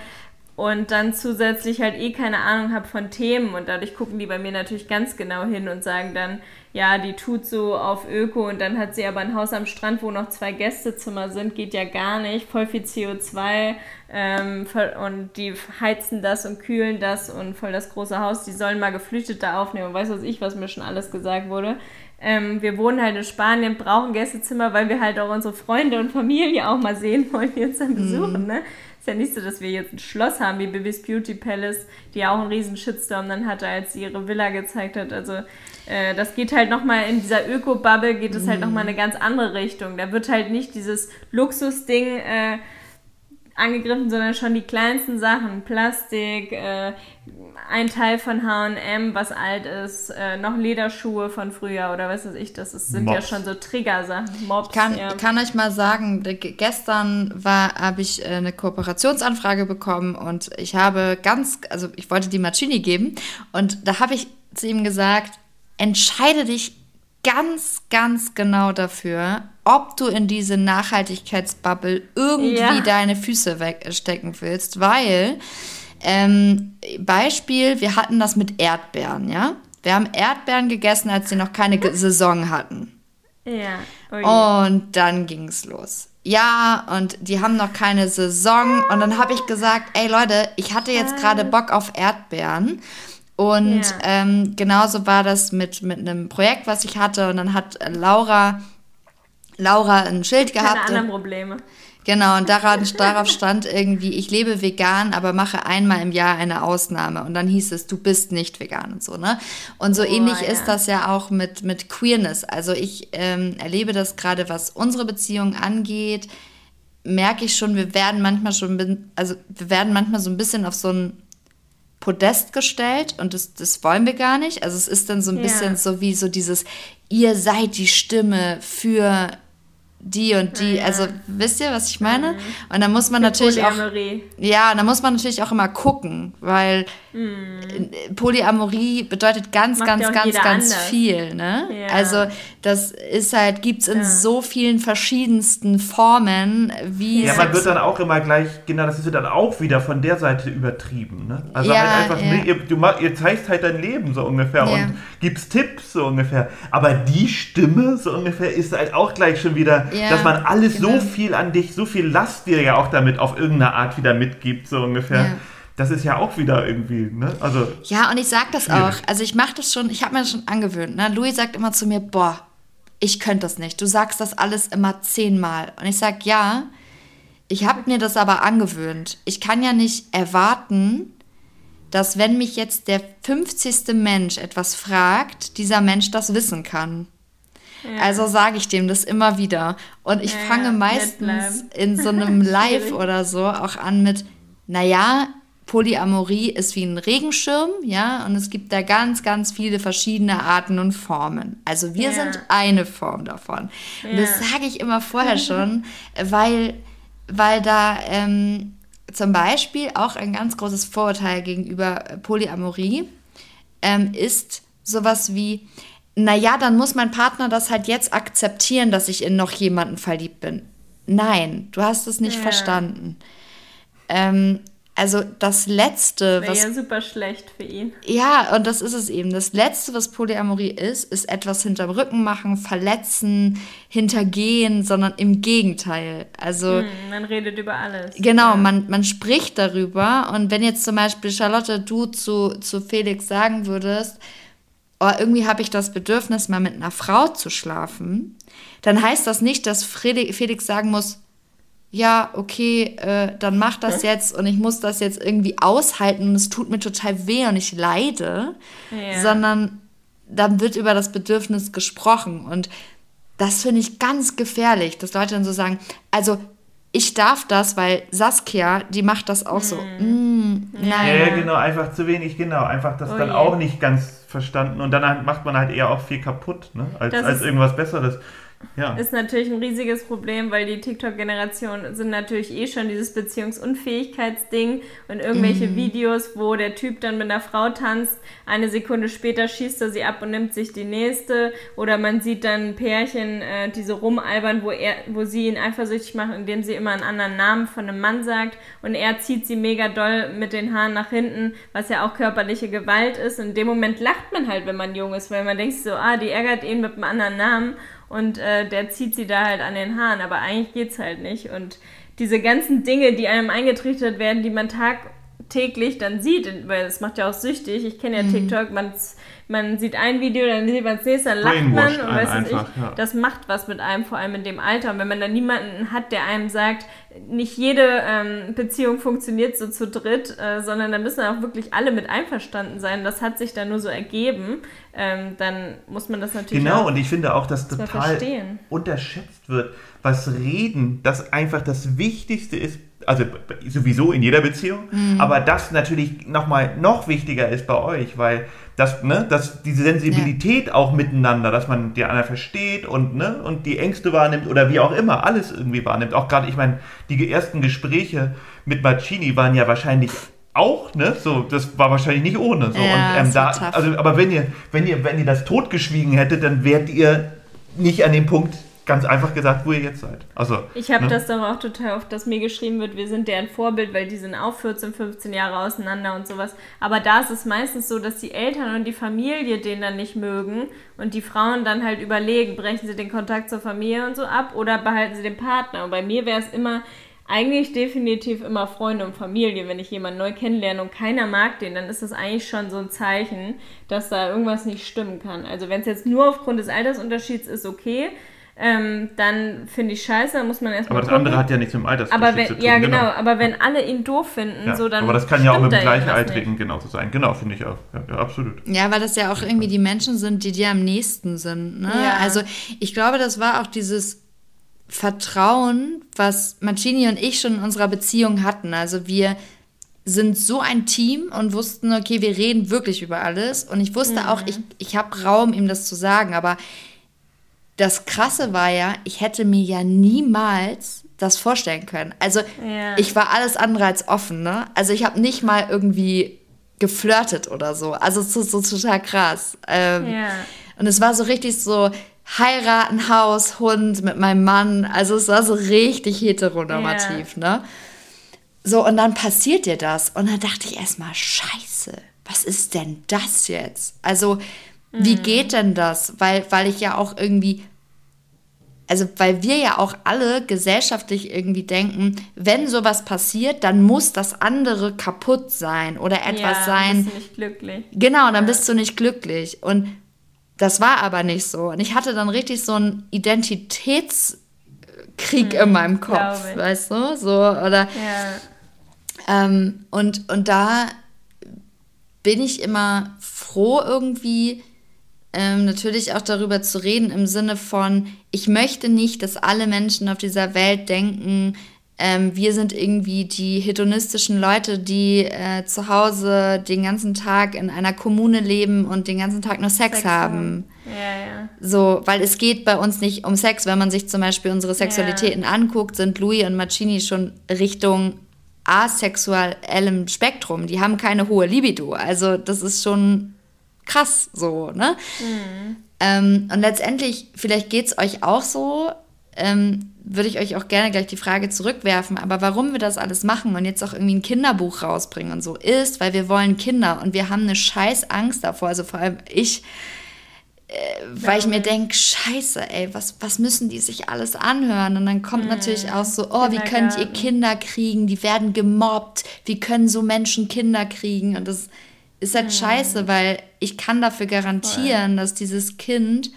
und dann zusätzlich halt eh keine Ahnung habe von Themen und dadurch gucken die bei mir natürlich ganz genau hin und sagen dann, ja, die tut so auf Öko und dann hat sie aber ein Haus am Strand, wo noch zwei Gästezimmer sind, geht ja gar nicht, voll viel CO2 ähm, und die heizen das und kühlen das und voll das große Haus, die sollen mal Geflüchtete aufnehmen und weiß was ich, was mir schon alles gesagt wurde. Ähm, wir wohnen halt in Spanien, brauchen Gästezimmer, weil wir halt auch unsere Freunde und Familie auch mal sehen wollen, die uns dann besuchen, mhm. ne? Ist ja nicht so, dass wir jetzt ein Schloss haben wie Bibis Beauty Palace, die auch einen riesen Shitstorm dann hatte, als sie ihre Villa gezeigt hat. Also äh, das geht halt nochmal in dieser Öko-Bubble geht es halt nochmal eine ganz andere Richtung. Da wird halt nicht dieses Luxusding äh, angegriffen, sondern schon die kleinsten Sachen. Plastik, äh, ein Teil von H&M, was alt ist, äh, noch Lederschuhe von früher oder was weiß ich, das ist, sind Mops. ja schon so Triggersachen. Mobs, kann, ja. kann euch mal sagen, gestern habe ich äh, eine Kooperationsanfrage bekommen und ich habe ganz, also ich wollte die Marcini geben und da habe ich zu ihm gesagt, entscheide dich ganz, ganz genau dafür, ob du in diese Nachhaltigkeitsbubble irgendwie ja. deine Füße wegstecken willst, weil ähm, Beispiel, wir hatten das mit Erdbeeren, ja? Wir haben Erdbeeren gegessen, als sie noch keine Saison hatten. Ja. Oh und dann ging es los. Ja, und die haben noch keine Saison. Und dann habe ich gesagt, ey Leute, ich hatte jetzt gerade Bock auf Erdbeeren. Und ja. ähm, genauso war das mit, mit einem Projekt, was ich hatte. Und dann hat Laura, Laura ein Schild gehabt. Keine anderen Probleme. Genau, und daran, darauf stand irgendwie, ich lebe vegan, aber mache einmal im Jahr eine Ausnahme. Und dann hieß es, du bist nicht vegan und so, ne? Und so oh, ähnlich ja. ist das ja auch mit, mit Queerness. Also ich ähm, erlebe das gerade, was unsere Beziehung angeht, merke ich schon, wir werden manchmal schon, also wir werden manchmal so ein bisschen auf so ein Podest gestellt und das, das wollen wir gar nicht. Also es ist dann so ein ja. bisschen so wie so dieses, ihr seid die Stimme für die und die, ja. also wisst ihr, was ich meine? Mhm. Und dann muss man natürlich Polyamorie. auch ja, dann muss man natürlich auch immer gucken, weil mhm. Polyamorie bedeutet ganz, Macht ganz, ganz, ganz anders. viel, ne? Ja. Also das ist halt gibt's in ja. so vielen verschiedensten Formen, wie ja, man wird dann auch immer gleich, genau, das ist dann auch wieder von der Seite übertrieben, ne? Also halt einfach, ne, ihr, du, ihr zeigst halt dein Leben so ungefähr und gibst Tipps so ungefähr, aber die Stimme so ungefähr ist halt auch gleich schon wieder ja, dass man alles genau. so viel an dich, so viel Last dir ja auch damit auf irgendeine Art wieder mitgibt, so ungefähr. Ja. Das ist ja auch wieder irgendwie, ne? Also. Ja, und ich sag das schwierig. auch. Also ich mache das schon, ich habe mir das schon angewöhnt. Ne? Louis sagt immer zu mir, boah, ich könnte das nicht. Du sagst das alles immer zehnmal. Und ich sag, ja, ich habe mir das aber angewöhnt. Ich kann ja nicht erwarten, dass wenn mich jetzt der 50. Mensch etwas fragt, dieser Mensch das wissen kann. Also sage ich dem das immer wieder. Und ich ja, fange ja, meistens in so einem Live oder so auch an mit, naja, Polyamorie ist wie ein Regenschirm, ja, und es gibt da ganz, ganz viele verschiedene Arten und Formen. Also wir ja. sind eine Form davon. Und das sage ich immer vorher schon, weil, weil da ähm, zum Beispiel auch ein ganz großes Vorurteil gegenüber Polyamorie ähm, ist sowas wie, naja, dann muss mein Partner das halt jetzt akzeptieren, dass ich in noch jemanden verliebt bin. Nein, du hast es nicht ja. verstanden. Ähm, also das Letzte, Wäre was... ja super schlecht für ihn. Ja, und das ist es eben. Das Letzte, was Polyamorie ist, ist etwas hinterm Rücken machen, verletzen, hintergehen, sondern im Gegenteil. Also... Hm, man redet über alles. Genau, ja. man, man spricht darüber. Und wenn jetzt zum Beispiel, Charlotte, du zu, zu Felix sagen würdest, oh, irgendwie habe ich das Bedürfnis, mal mit einer Frau zu schlafen, dann heißt das nicht, dass Felix sagen muss, ja, okay, äh, dann mach das jetzt und ich muss das jetzt irgendwie aushalten und es tut mir total weh und ich leide, ja. sondern dann wird über das Bedürfnis gesprochen und das finde ich ganz gefährlich, dass Leute dann so sagen, also ich darf das, weil Saskia, die macht das auch so. Mm, mm nein. Ja, ja, genau, einfach zu wenig, genau. Einfach das oh dann je. auch nicht ganz verstanden. Und dann macht man halt eher auch viel kaputt, ne? als, als irgendwas Besseres. Ja. Ist natürlich ein riesiges Problem, weil die TikTok-Generation sind natürlich eh schon dieses Beziehungsunfähigkeitsding und irgendwelche mhm. Videos, wo der Typ dann mit einer Frau tanzt, eine Sekunde später schießt er sie ab und nimmt sich die nächste oder man sieht dann Pärchen, äh, die so rumalbern, wo er, wo sie ihn eifersüchtig machen, indem sie immer einen anderen Namen von einem Mann sagt und er zieht sie mega doll mit den Haaren nach hinten, was ja auch körperliche Gewalt ist und in dem Moment lacht man halt, wenn man jung ist, weil man denkt so, ah, die ärgert ihn mit einem anderen Namen und äh, der zieht sie da halt an den Haaren, aber eigentlich geht's halt nicht. Und diese ganzen Dinge, die einem eingetrichtert werden, die man tagtäglich dann sieht, weil es macht ja auch süchtig. Ich kenne ja mhm. TikTok, man man sieht ein Video, dann sieht man das nächste, dann lacht man und weiß einfach, ich, ja. das macht was mit einem, vor allem in dem Alter. Und wenn man dann niemanden hat, der einem sagt, nicht jede ähm, Beziehung funktioniert so zu dritt, äh, sondern da müssen auch wirklich alle mit einverstanden sein. Das hat sich dann nur so ergeben. Ähm, dann muss man das natürlich Genau, und ich finde auch, dass total unterschätzt wird, was Reden, das einfach das Wichtigste ist also sowieso in jeder Beziehung, mhm. aber das natürlich nochmal noch wichtiger ist bei euch, weil das, ne, dass diese Sensibilität ja. auch miteinander, dass man die anderen versteht und, ne, und die Ängste wahrnimmt oder wie auch immer, alles irgendwie wahrnimmt. Auch gerade, ich meine, die ersten Gespräche mit Marcini waren ja wahrscheinlich auch, ne, so, das war wahrscheinlich nicht ohne, so, ja, und, ähm, da, also, aber wenn ihr, wenn ihr, wenn ihr das totgeschwiegen hättet, dann wärt ihr nicht an dem Punkt ganz einfach gesagt, wo ihr jetzt seid. Also, ich habe ne? das doch auch total oft, dass mir geschrieben wird, wir sind deren Vorbild, weil die sind auch 14, 15 Jahre auseinander und sowas. Aber da ist es meistens so, dass die Eltern und die Familie den dann nicht mögen und die Frauen dann halt überlegen, brechen sie den Kontakt zur Familie und so ab oder behalten sie den Partner. Und bei mir wäre es immer, eigentlich definitiv immer Freunde und Familie. Wenn ich jemanden neu kennenlerne und keiner mag den, dann ist das eigentlich schon so ein Zeichen, dass da irgendwas nicht stimmen kann. Also wenn es jetzt nur aufgrund des Altersunterschieds ist, okay. Ähm, dann finde ich scheiße, dann muss man erstmal. Aber das gucken. andere hat ja nichts mit dem Altersunterschied aber wenn, zu tun. Ja, genau, genau, aber wenn alle ihn doof finden, ja, so dann. Aber das kann ja auch mit dem Gleichaltrigen genauso sein. Genau, finde ich auch. Ja, ja, absolut. Ja, weil das ja auch irgendwie die Menschen sind, die dir am nächsten sind. Ne? Ja. Also ich glaube, das war auch dieses Vertrauen, was Mancini und ich schon in unserer Beziehung hatten. Also wir sind so ein Team und wussten, okay, wir reden wirklich über alles. Und ich wusste mhm. auch, ich, ich habe Raum, ihm das zu sagen. Aber das Krasse war ja, ich hätte mir ja niemals das vorstellen können. Also ja. ich war alles andere als offen. Ne? Also ich habe nicht mal irgendwie geflirtet oder so. Also es ist so total krass. Ähm, ja. Und es war so richtig so, heiraten, Haus, Hund mit meinem Mann. Also es war so richtig heteronormativ, yeah. ne? So, und dann passiert dir das. Und dann dachte ich erstmal, scheiße, was ist denn das jetzt? Also, wie mm. geht denn das? Weil, weil ich ja auch irgendwie, also weil wir ja auch alle gesellschaftlich irgendwie denken, wenn sowas passiert, dann muss das andere kaputt sein oder etwas ja, sein. Dann bist du nicht glücklich. Genau, dann ja. bist du nicht glücklich. Und das war aber nicht so. Und ich hatte dann richtig so einen Identitätskrieg hm, in meinem Kopf, weißt du? So, oder. Ja. Ähm, und, und da bin ich immer froh, irgendwie ähm, natürlich auch darüber zu reden, im Sinne von, ich möchte nicht, dass alle Menschen auf dieser Welt denken, ähm, wir sind irgendwie die hedonistischen Leute, die äh, zu Hause den ganzen Tag in einer Kommune leben und den ganzen Tag nur Sex, Sex haben. Ja, ja. So, weil es geht bei uns nicht um Sex. Wenn man sich zum Beispiel unsere Sexualitäten ja. anguckt, sind Louis und Marcini schon Richtung asexuellem Spektrum. Die haben keine hohe Libido. Also das ist schon krass so, ne? Mhm. Ähm, und letztendlich, vielleicht geht es euch auch so, ähm, würde ich euch auch gerne gleich die Frage zurückwerfen, aber warum wir das alles machen und jetzt auch irgendwie ein Kinderbuch rausbringen und so, ist, weil wir wollen Kinder und wir haben eine scheiß Angst davor, also vor allem ich, äh, weil ich mir denke, scheiße, ey, was, was müssen die sich alles anhören? Und dann kommt mhm. natürlich auch so, oh, wie könnt ihr Kinder kriegen? Die werden gemobbt. Wie können so Menschen Kinder kriegen? Und das ist halt mhm. scheiße, weil ich kann dafür garantieren, Voll. dass dieses Kind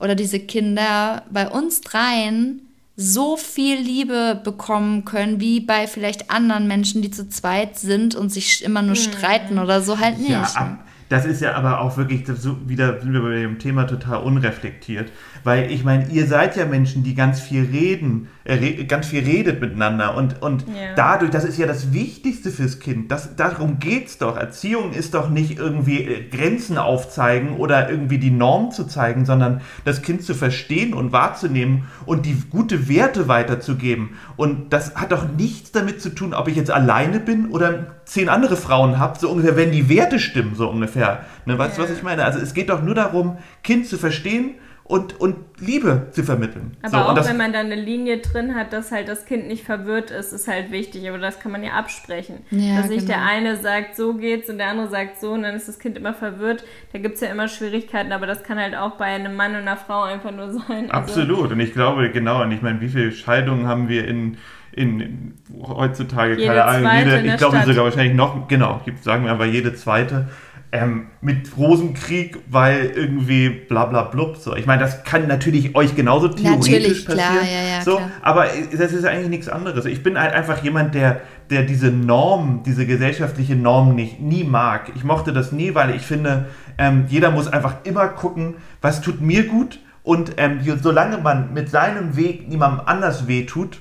oder diese Kinder bei uns dreien so viel Liebe bekommen können, wie bei vielleicht anderen Menschen, die zu zweit sind und sich immer nur hm. streiten oder so halt nicht. Ja, das ist ja aber auch wirklich, so wieder sind wir bei dem Thema total unreflektiert. Weil ich meine, ihr seid ja Menschen, die ganz viel reden, äh, ganz viel redet miteinander. Und, und ja. dadurch, das ist ja das Wichtigste fürs Kind. Das, darum es doch. Erziehung ist doch nicht irgendwie äh, Grenzen aufzeigen oder irgendwie die Norm zu zeigen, sondern das Kind zu verstehen und wahrzunehmen und die gute Werte weiterzugeben. Und das hat doch nichts damit zu tun, ob ich jetzt alleine bin oder zehn andere Frauen habe, so ungefähr, wenn die Werte stimmen, so ungefähr. Ne, weißt du, was ich meine? Also es geht doch nur darum, Kind zu verstehen und, und Liebe zu vermitteln. Aber so, auch wenn man da eine Linie drin hat, dass halt das Kind nicht verwirrt ist, ist halt wichtig. Aber das kann man ja absprechen. Ja, dass nicht genau. der eine sagt, so geht's und der andere sagt so und dann ist das Kind immer verwirrt. Da gibt es ja immer Schwierigkeiten, aber das kann halt auch bei einem Mann und einer Frau einfach nur sein. Also Absolut. Also, und ich glaube, genau, und ich meine, wie viele Scheidungen haben wir in in, in, heutzutage, jede keine Ahnung, jede, ich glaube sogar wahrscheinlich noch, genau, sagen wir aber jede zweite ähm, mit Rosenkrieg, weil irgendwie bla bla blub. So. Ich meine, das kann natürlich euch genauso theoretisch natürlich, passieren. Klar, ja, ja, so, klar. Aber das ist eigentlich nichts anderes. Ich bin halt einfach jemand, der, der diese Norm, diese gesellschaftliche Norm nicht, nie mag. Ich mochte das nie, weil ich finde, ähm, jeder muss einfach immer gucken, was tut mir gut. Und ähm, solange man mit seinem Weg niemandem anders wehtut,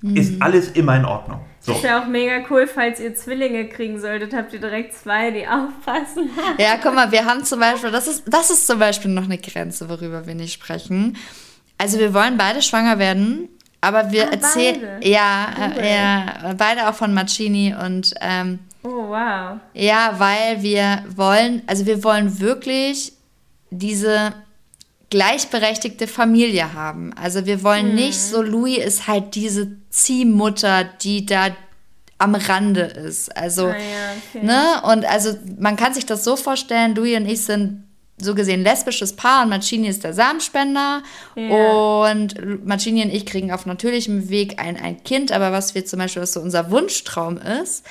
mhm. ist alles immer in Ordnung. So. Ist ja auch mega cool, falls ihr Zwillinge kriegen solltet, habt ihr direkt zwei, die aufpassen. Ja, guck mal, wir haben zum Beispiel, das ist, das ist zum Beispiel noch eine Grenze, worüber wir nicht sprechen. Also wir wollen beide schwanger werden, aber wir ah, erzählen, ja, äh, ja, beide auch von Mancini und ähm, oh wow, ja, weil wir wollen, also wir wollen wirklich diese gleichberechtigte Familie haben. Also wir wollen hm. nicht so, Louis ist halt diese Ziehmutter, die da am Rande ist. Also, ah, ja, okay. ne? Und also man kann sich das so vorstellen, Louis und ich sind so gesehen lesbisches Paar und Macini ist der Samenspender ja. und Macini und ich kriegen auf natürlichem Weg ein, ein Kind, aber was wir zum Beispiel, was so unser Wunschtraum ist,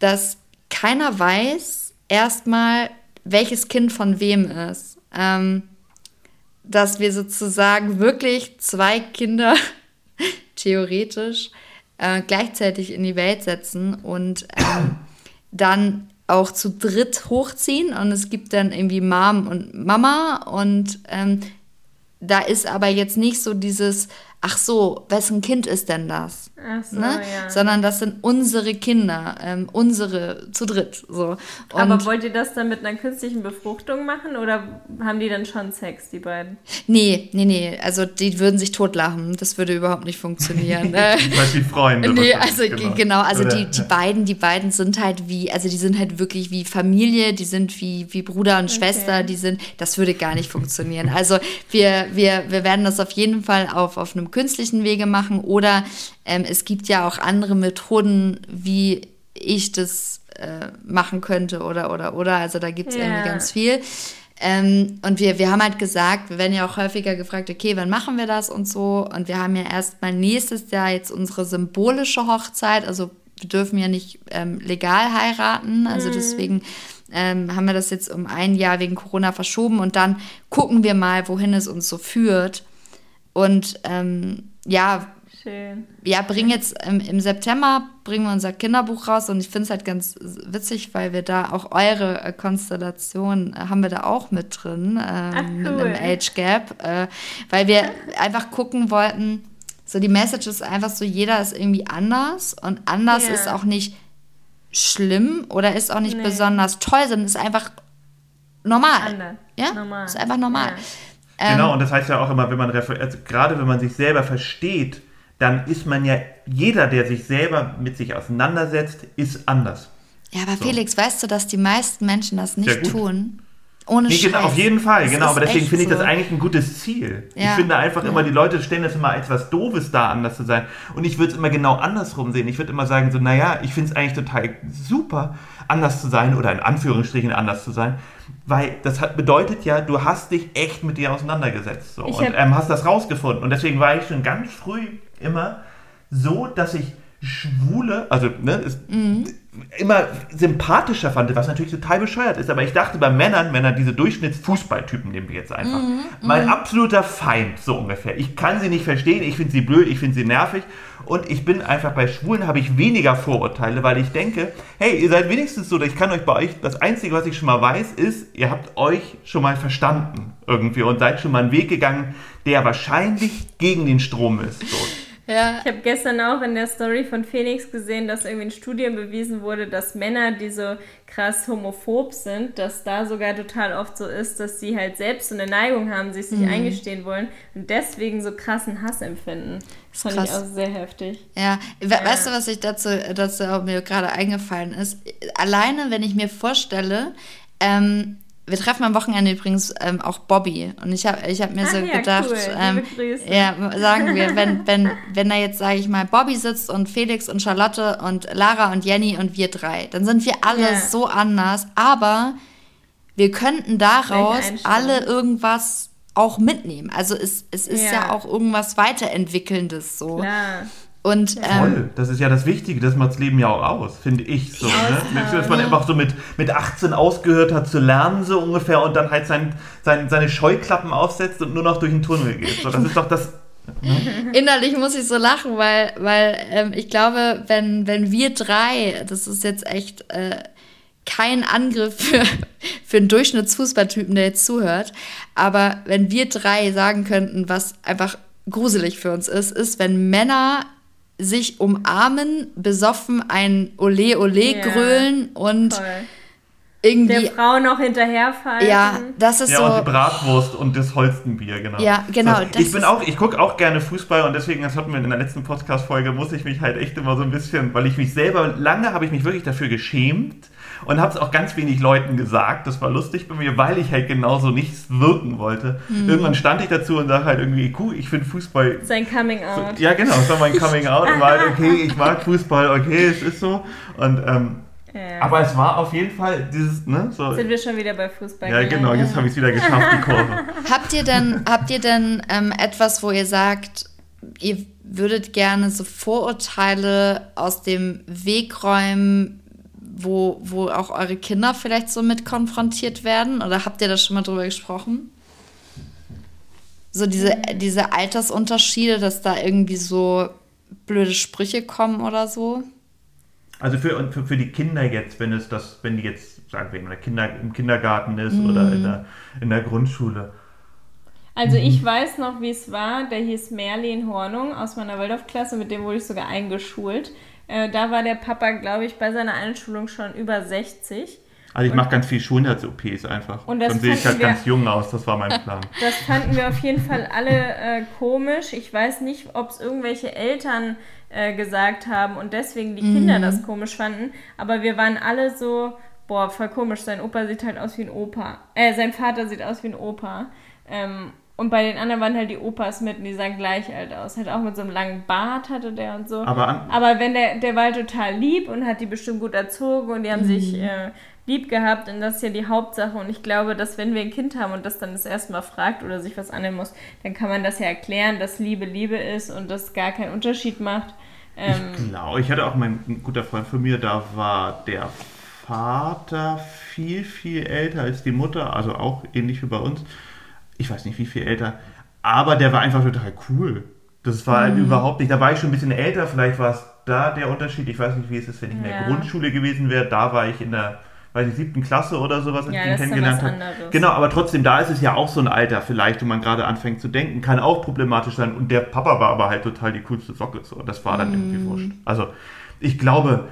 dass keiner weiß erstmal, welches Kind von wem ist. Ähm, dass wir sozusagen wirklich zwei Kinder theoretisch äh, gleichzeitig in die Welt setzen und ähm, dann auch zu dritt hochziehen und es gibt dann irgendwie Mom und Mama und ähm, da ist aber jetzt nicht so dieses, ach so, wessen Kind ist denn das? Ach so, ne? ja. Sondern das sind unsere Kinder, ähm, unsere zu dritt. So. Und Aber wollt ihr das dann mit einer künstlichen Befruchtung machen oder haben die dann schon Sex, die beiden? Nee, nee, nee. Also die würden sich totlachen. Das würde überhaupt nicht funktionieren. Weil die Freunde. Nee, also genau, genau also die, die beiden, die beiden sind halt wie, also die sind halt wirklich wie Familie, die sind wie, wie Bruder und okay. Schwester, die sind, das würde gar nicht funktionieren. Also wir, wir, wir werden das auf jeden Fall auf, auf einem künstlichen Wege machen oder ähm, es gibt ja auch andere Methoden, wie ich das äh, machen könnte oder oder oder. Also da gibt es ja. irgendwie ganz viel. Ähm, und wir, wir haben halt gesagt, wir werden ja auch häufiger gefragt, okay, wann machen wir das und so. Und wir haben ja erstmal nächstes Jahr jetzt unsere symbolische Hochzeit. Also wir dürfen ja nicht ähm, legal heiraten. Also mhm. deswegen ähm, haben wir das jetzt um ein Jahr wegen Corona verschoben und dann gucken wir mal, wohin es uns so führt. Und ähm, ja, Schön. ja, bringen jetzt im, im, September bringen wir unser Kinderbuch raus und ich finde es halt ganz witzig, weil wir da auch eure äh, Konstellation äh, haben wir da auch mit drin, ähm, Ach, cool. mit einem Age Gap, äh, weil wir einfach gucken wollten, so die Message ist einfach so, jeder ist irgendwie anders und anders yeah. ist auch nicht schlimm oder ist auch nicht nee. besonders toll, sondern ist einfach normal. Anders. Ja, normal. ist einfach normal. Ja. Ähm, genau, und das heißt ja auch immer, wenn man also gerade wenn man sich selber versteht, dann ist man ja, jeder, der sich selber mit sich auseinandersetzt, ist anders. Ja, aber so. Felix, weißt du, dass die meisten Menschen das nicht tun? Ohne nee, genau, Auf jeden Fall, das genau. Aber deswegen finde ich so. das eigentlich ein gutes Ziel. Ja. Ich finde einfach ja. immer, die Leute stellen das immer als was Doofes da, anders zu sein. Und ich würde es immer genau andersrum sehen. Ich würde immer sagen, so, naja, ich finde es eigentlich total super, anders zu sein oder in Anführungsstrichen anders zu sein. Weil das hat, bedeutet ja, du hast dich echt mit dir auseinandergesetzt so, und ähm, hast das rausgefunden. Und deswegen war ich schon ganz früh immer so, dass ich Schwule, also ne, ist, mhm. immer sympathischer fand, was natürlich total bescheuert ist. Aber ich dachte bei Männern, Männer, diese Durchschnittsfußballtypen nehmen wir jetzt einfach. Mhm. Mein mhm. absoluter Feind, so ungefähr. Ich kann sie nicht verstehen, ich finde sie blöd, ich finde sie nervig. Und ich bin einfach bei Schwulen habe ich weniger Vorurteile, weil ich denke, hey, ihr seid wenigstens so, ich kann euch bei euch, das Einzige, was ich schon mal weiß, ist, ihr habt euch schon mal verstanden irgendwie und seid schon mal einen Weg gegangen, der wahrscheinlich gegen den Strom ist. So. Ja. Ich habe gestern auch in der Story von Phoenix gesehen, dass irgendwie in Studien bewiesen wurde, dass Männer, die so krass homophob sind, dass da sogar total oft so ist, dass sie halt selbst so eine Neigung haben, sich sich mhm. eingestehen wollen und deswegen so krassen Hass empfinden. Das fand krass. ich auch sehr heftig. Ja. We ja. weißt du, was ich dazu, dazu auch mir gerade eingefallen ist? Alleine, wenn ich mir vorstelle, ähm, wir treffen am Wochenende übrigens ähm, auch Bobby. Und ich habe ich hab mir Ach, so ja, gedacht, cool. ähm, ja, sagen wir, wenn, wenn, wenn da jetzt, sage ich mal, Bobby sitzt und Felix und Charlotte und Lara und Jenny und wir drei, dann sind wir alle yeah. so anders. Aber wir könnten daraus alle irgendwas auch mitnehmen. Also es, es ist ja. ja auch irgendwas Weiterentwickelndes so. Klar. Und, Voll, ähm, das ist ja das Wichtige, das macht das Leben ja auch aus, finde ich so. Ne? Dass man einfach so mit, mit 18 ausgehört hat zu lernen, so ungefähr, und dann halt sein, sein, seine Scheuklappen aufsetzt und nur noch durch den Tunnel geht. So, das ist doch das. Ne? Innerlich muss ich so lachen, weil, weil ähm, ich glaube, wenn, wenn wir drei, das ist jetzt echt äh, kein Angriff für, für einen Durchschnittsfußballtypen, der jetzt zuhört, aber wenn wir drei sagen könnten, was einfach gruselig für uns ist, ist, wenn Männer sich umarmen, besoffen ein Ole Ole ja, grölen und voll. irgendwie. Der Frau noch hinterherfallen. Ja, das ist ja, so. Ja, und die Bratwurst und das Holstenbier, genau. Ja, genau. So, ich bin auch, ich gucke auch gerne Fußball und deswegen, das hatten wir in der letzten Podcast-Folge, muss ich mich halt echt immer so ein bisschen, weil ich mich selber, lange habe ich mich wirklich dafür geschämt, und habe es auch ganz wenig Leuten gesagt. Das war lustig bei mir, weil ich halt genauso nichts wirken wollte. Mhm. Irgendwann stand ich dazu und sage halt irgendwie, cool, ich finde Fußball. Sein Coming Out. So, ja, genau, es war mein Coming Out und war halt, okay, ich mag Fußball, okay, es ist so. Und ähm, ja. Aber es war auf jeden Fall dieses, ne? So. Sind wir schon wieder bei Fußball? Ja, genau, jetzt habe ich es wieder geschafft, die Kurve. habt ihr denn, habt ihr denn ähm, etwas, wo ihr sagt, ihr würdet gerne so Vorurteile aus dem Weg räumen, wo, wo auch eure Kinder vielleicht so mit konfrontiert werden? Oder habt ihr da schon mal drüber gesprochen? So diese, diese Altersunterschiede, dass da irgendwie so blöde Sprüche kommen oder so? Also für, für, für die Kinder jetzt, wenn es das, wenn die jetzt, sagen wir, in der Kinder, im Kindergarten ist mm. oder in der, in der Grundschule. Also ich weiß noch, wie es war. Der hieß Merlin Hornung aus meiner Waldorfklasse, mit dem wurde ich sogar eingeschult. Äh, da war der Papa, glaube ich, bei seiner Einschulung schon über 60. Also ich mache ganz viel Schönheits-OPs einfach. Und Dann sehe ich halt wir, ganz jung aus, das war mein Plan. Das fanden wir auf jeden Fall alle äh, komisch. Ich weiß nicht, ob es irgendwelche Eltern äh, gesagt haben und deswegen die Kinder mhm. das komisch fanden. Aber wir waren alle so, boah, voll komisch, sein Opa sieht halt aus wie ein Opa. Äh, sein Vater sieht aus wie ein Opa. Ähm, und bei den anderen waren halt die Opas mit und die sahen gleich alt aus. Halt auch mit so einem langen Bart hatte der und so. Aber, Aber wenn der, der war halt total lieb und hat die bestimmt gut erzogen und die haben mhm. sich äh, lieb gehabt und das ist ja die Hauptsache. Und ich glaube, dass wenn wir ein Kind haben und das dann das erste Mal fragt oder sich was annehmen muss, dann kann man das ja erklären, dass Liebe Liebe ist und das gar keinen Unterschied macht. Ähm, ich glaube, ich hatte auch mein ein guter Freund von mir, da war der Vater viel, viel älter als die Mutter, also auch ähnlich wie bei uns. Ich weiß nicht, wie viel älter, aber der war einfach total cool. Das war halt mhm. überhaupt nicht, da war ich schon ein bisschen älter, vielleicht war es da der Unterschied. Ich weiß nicht, wie es ist, wenn ich in der ja. Grundschule gewesen wäre. Da war ich in der weiß ich, siebten Klasse oder sowas, als ja, ich ihn kennengelernt habe. Genau, aber trotzdem, da ist es ja auch so ein Alter vielleicht, wo man gerade anfängt zu denken, kann auch problematisch sein. Und der Papa war aber halt total die coolste Socke. So. Das war dann mm. irgendwie wurscht. Also, ich glaube.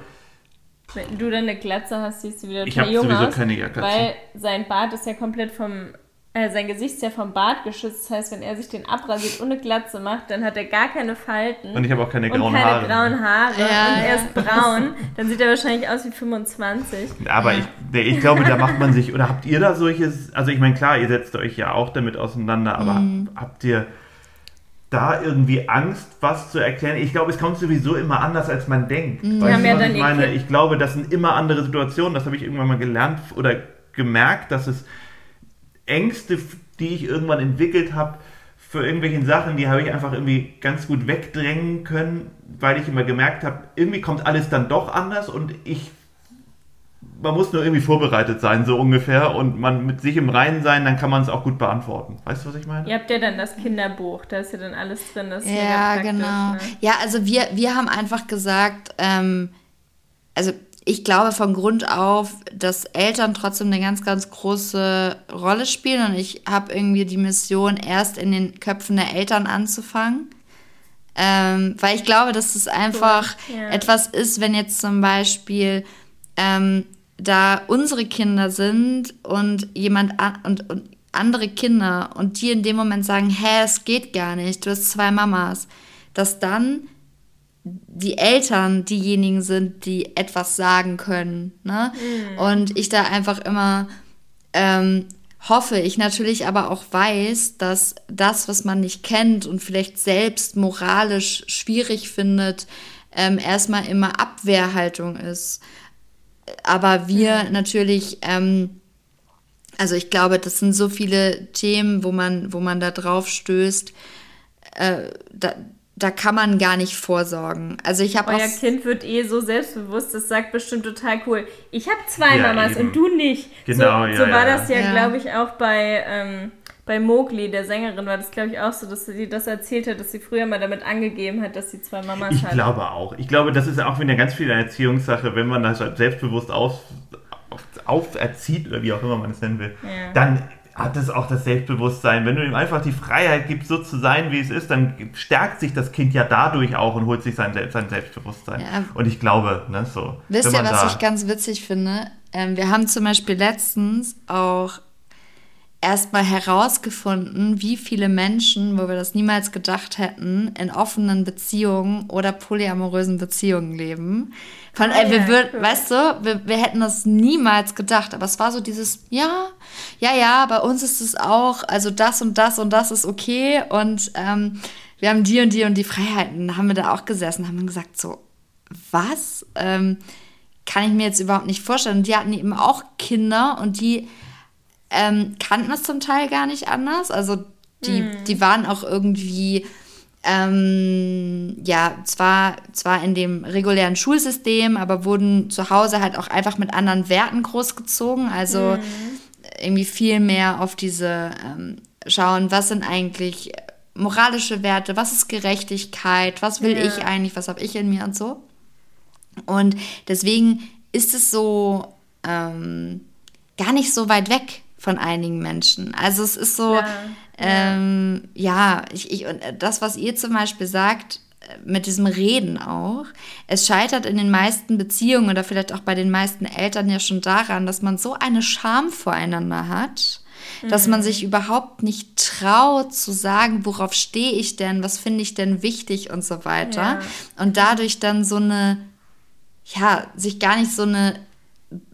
Wenn du dann eine Glatze hast, siehst du wieder total jung aus. Keine Glatze. Weil sein Bart ist ja komplett vom äh, sein Gesicht ist ja vom Bart geschützt. Das heißt, wenn er sich den abrasiert und eine Glatze macht, dann hat er gar keine Falten. Und ich habe auch keine grauen keine Haare. grauen Haare. Ja, und er ist braun. Dann sieht er wahrscheinlich aus wie 25. Aber ich, ich glaube, da macht man sich, oder habt ihr da solches, also ich meine, klar, ihr setzt euch ja auch damit auseinander, aber mhm. habt ihr da irgendwie Angst, was zu erklären. Ich glaube, es kommt sowieso immer anders, als man denkt. Mhm. Weißt du, was ich meine? Ich glaube, das sind immer andere Situationen. Das habe ich irgendwann mal gelernt oder gemerkt, dass es Ängste, die ich irgendwann entwickelt habe, für irgendwelche Sachen, die habe ich einfach irgendwie ganz gut wegdrängen können, weil ich immer gemerkt habe, irgendwie kommt alles dann doch anders und ich man muss nur irgendwie vorbereitet sein, so ungefähr, und man mit sich im Reinen sein, dann kann man es auch gut beantworten. Weißt du, was ich meine? Ihr habt ja dann das Kinderbuch, da ist ja dann alles drin. Das ja, genau. Ne? Ja, also wir, wir haben einfach gesagt, ähm, also ich glaube von Grund auf, dass Eltern trotzdem eine ganz, ganz große Rolle spielen und ich habe irgendwie die Mission, erst in den Köpfen der Eltern anzufangen. Ähm, weil ich glaube, dass es einfach ja. etwas ist, wenn jetzt zum Beispiel ähm, da unsere Kinder sind und jemand an, und, und andere Kinder und die in dem Moment sagen, hä, es geht gar nicht, du hast zwei Mamas, dass dann die Eltern diejenigen sind, die etwas sagen können. Ne? Mhm. Und ich da einfach immer ähm, hoffe, ich natürlich aber auch weiß, dass das, was man nicht kennt und vielleicht selbst moralisch schwierig findet, ähm, erstmal immer Abwehrhaltung ist. Aber wir mhm. natürlich, ähm, also ich glaube, das sind so viele Themen, wo man, wo man da drauf stößt. Äh, da, da kann man gar nicht vorsorgen. Also ich habe Euer Kind wird eh so selbstbewusst, das sagt bestimmt total cool. Ich habe zwei ja, Mamas eben. und du nicht. Genau, so, ja, so war ja. das ja, ja. glaube ich, auch bei, ähm, bei Mowgli, der Sängerin, war das, glaube ich, auch so, dass sie das erzählt hat, dass sie früher mal damit angegeben hat, dass sie zwei Mamas ich hat. Ich glaube auch. Ich glaube, das ist auch wieder ganz viel eine Erziehungssache, wenn man das halt selbstbewusst auf, auferzieht oder wie auch immer man es nennen will, dann hat es auch das Selbstbewusstsein. Wenn du ihm einfach die Freiheit gibst, so zu sein, wie es ist, dann stärkt sich das Kind ja dadurch auch und holt sich sein, sein Selbstbewusstsein. Ja. Und ich glaube, ne, so. Wisst ihr, was ich ganz witzig finde? Ähm, wir haben zum Beispiel letztens auch erstmal herausgefunden, wie viele Menschen, wo wir das niemals gedacht hätten, in offenen Beziehungen oder polyamorösen Beziehungen leben. Von, ah, ey, wir ja, würden, cool. weißt du, wir, wir hätten das niemals gedacht, aber es war so dieses, ja, ja, ja, bei uns ist es auch, also das und das und das ist okay und ähm, wir haben die und die und die Freiheiten, haben wir da auch gesessen, haben gesagt so, was? Ähm, kann ich mir jetzt überhaupt nicht vorstellen. Und die hatten eben auch Kinder und die ähm, kannten es zum Teil gar nicht anders. Also die, mhm. die waren auch irgendwie, ähm, ja, zwar, zwar in dem regulären Schulsystem, aber wurden zu Hause halt auch einfach mit anderen Werten großgezogen. Also mhm. irgendwie viel mehr auf diese ähm, schauen, was sind eigentlich moralische Werte, was ist Gerechtigkeit, was will ja. ich eigentlich, was habe ich in mir und so. Und deswegen ist es so ähm, gar nicht so weit weg von einigen Menschen. Also es ist so, ja, ähm, ja ich, ich, und das, was ihr zum Beispiel sagt, äh, mit diesem Reden auch. Es scheitert in den meisten Beziehungen oder vielleicht auch bei den meisten Eltern ja schon daran, dass man so eine Scham voreinander hat, mhm. dass man mhm. sich überhaupt nicht traut zu sagen, worauf stehe ich denn, was finde ich denn wichtig und so weiter. Ja. Und dadurch dann so eine, ja, sich gar nicht so eine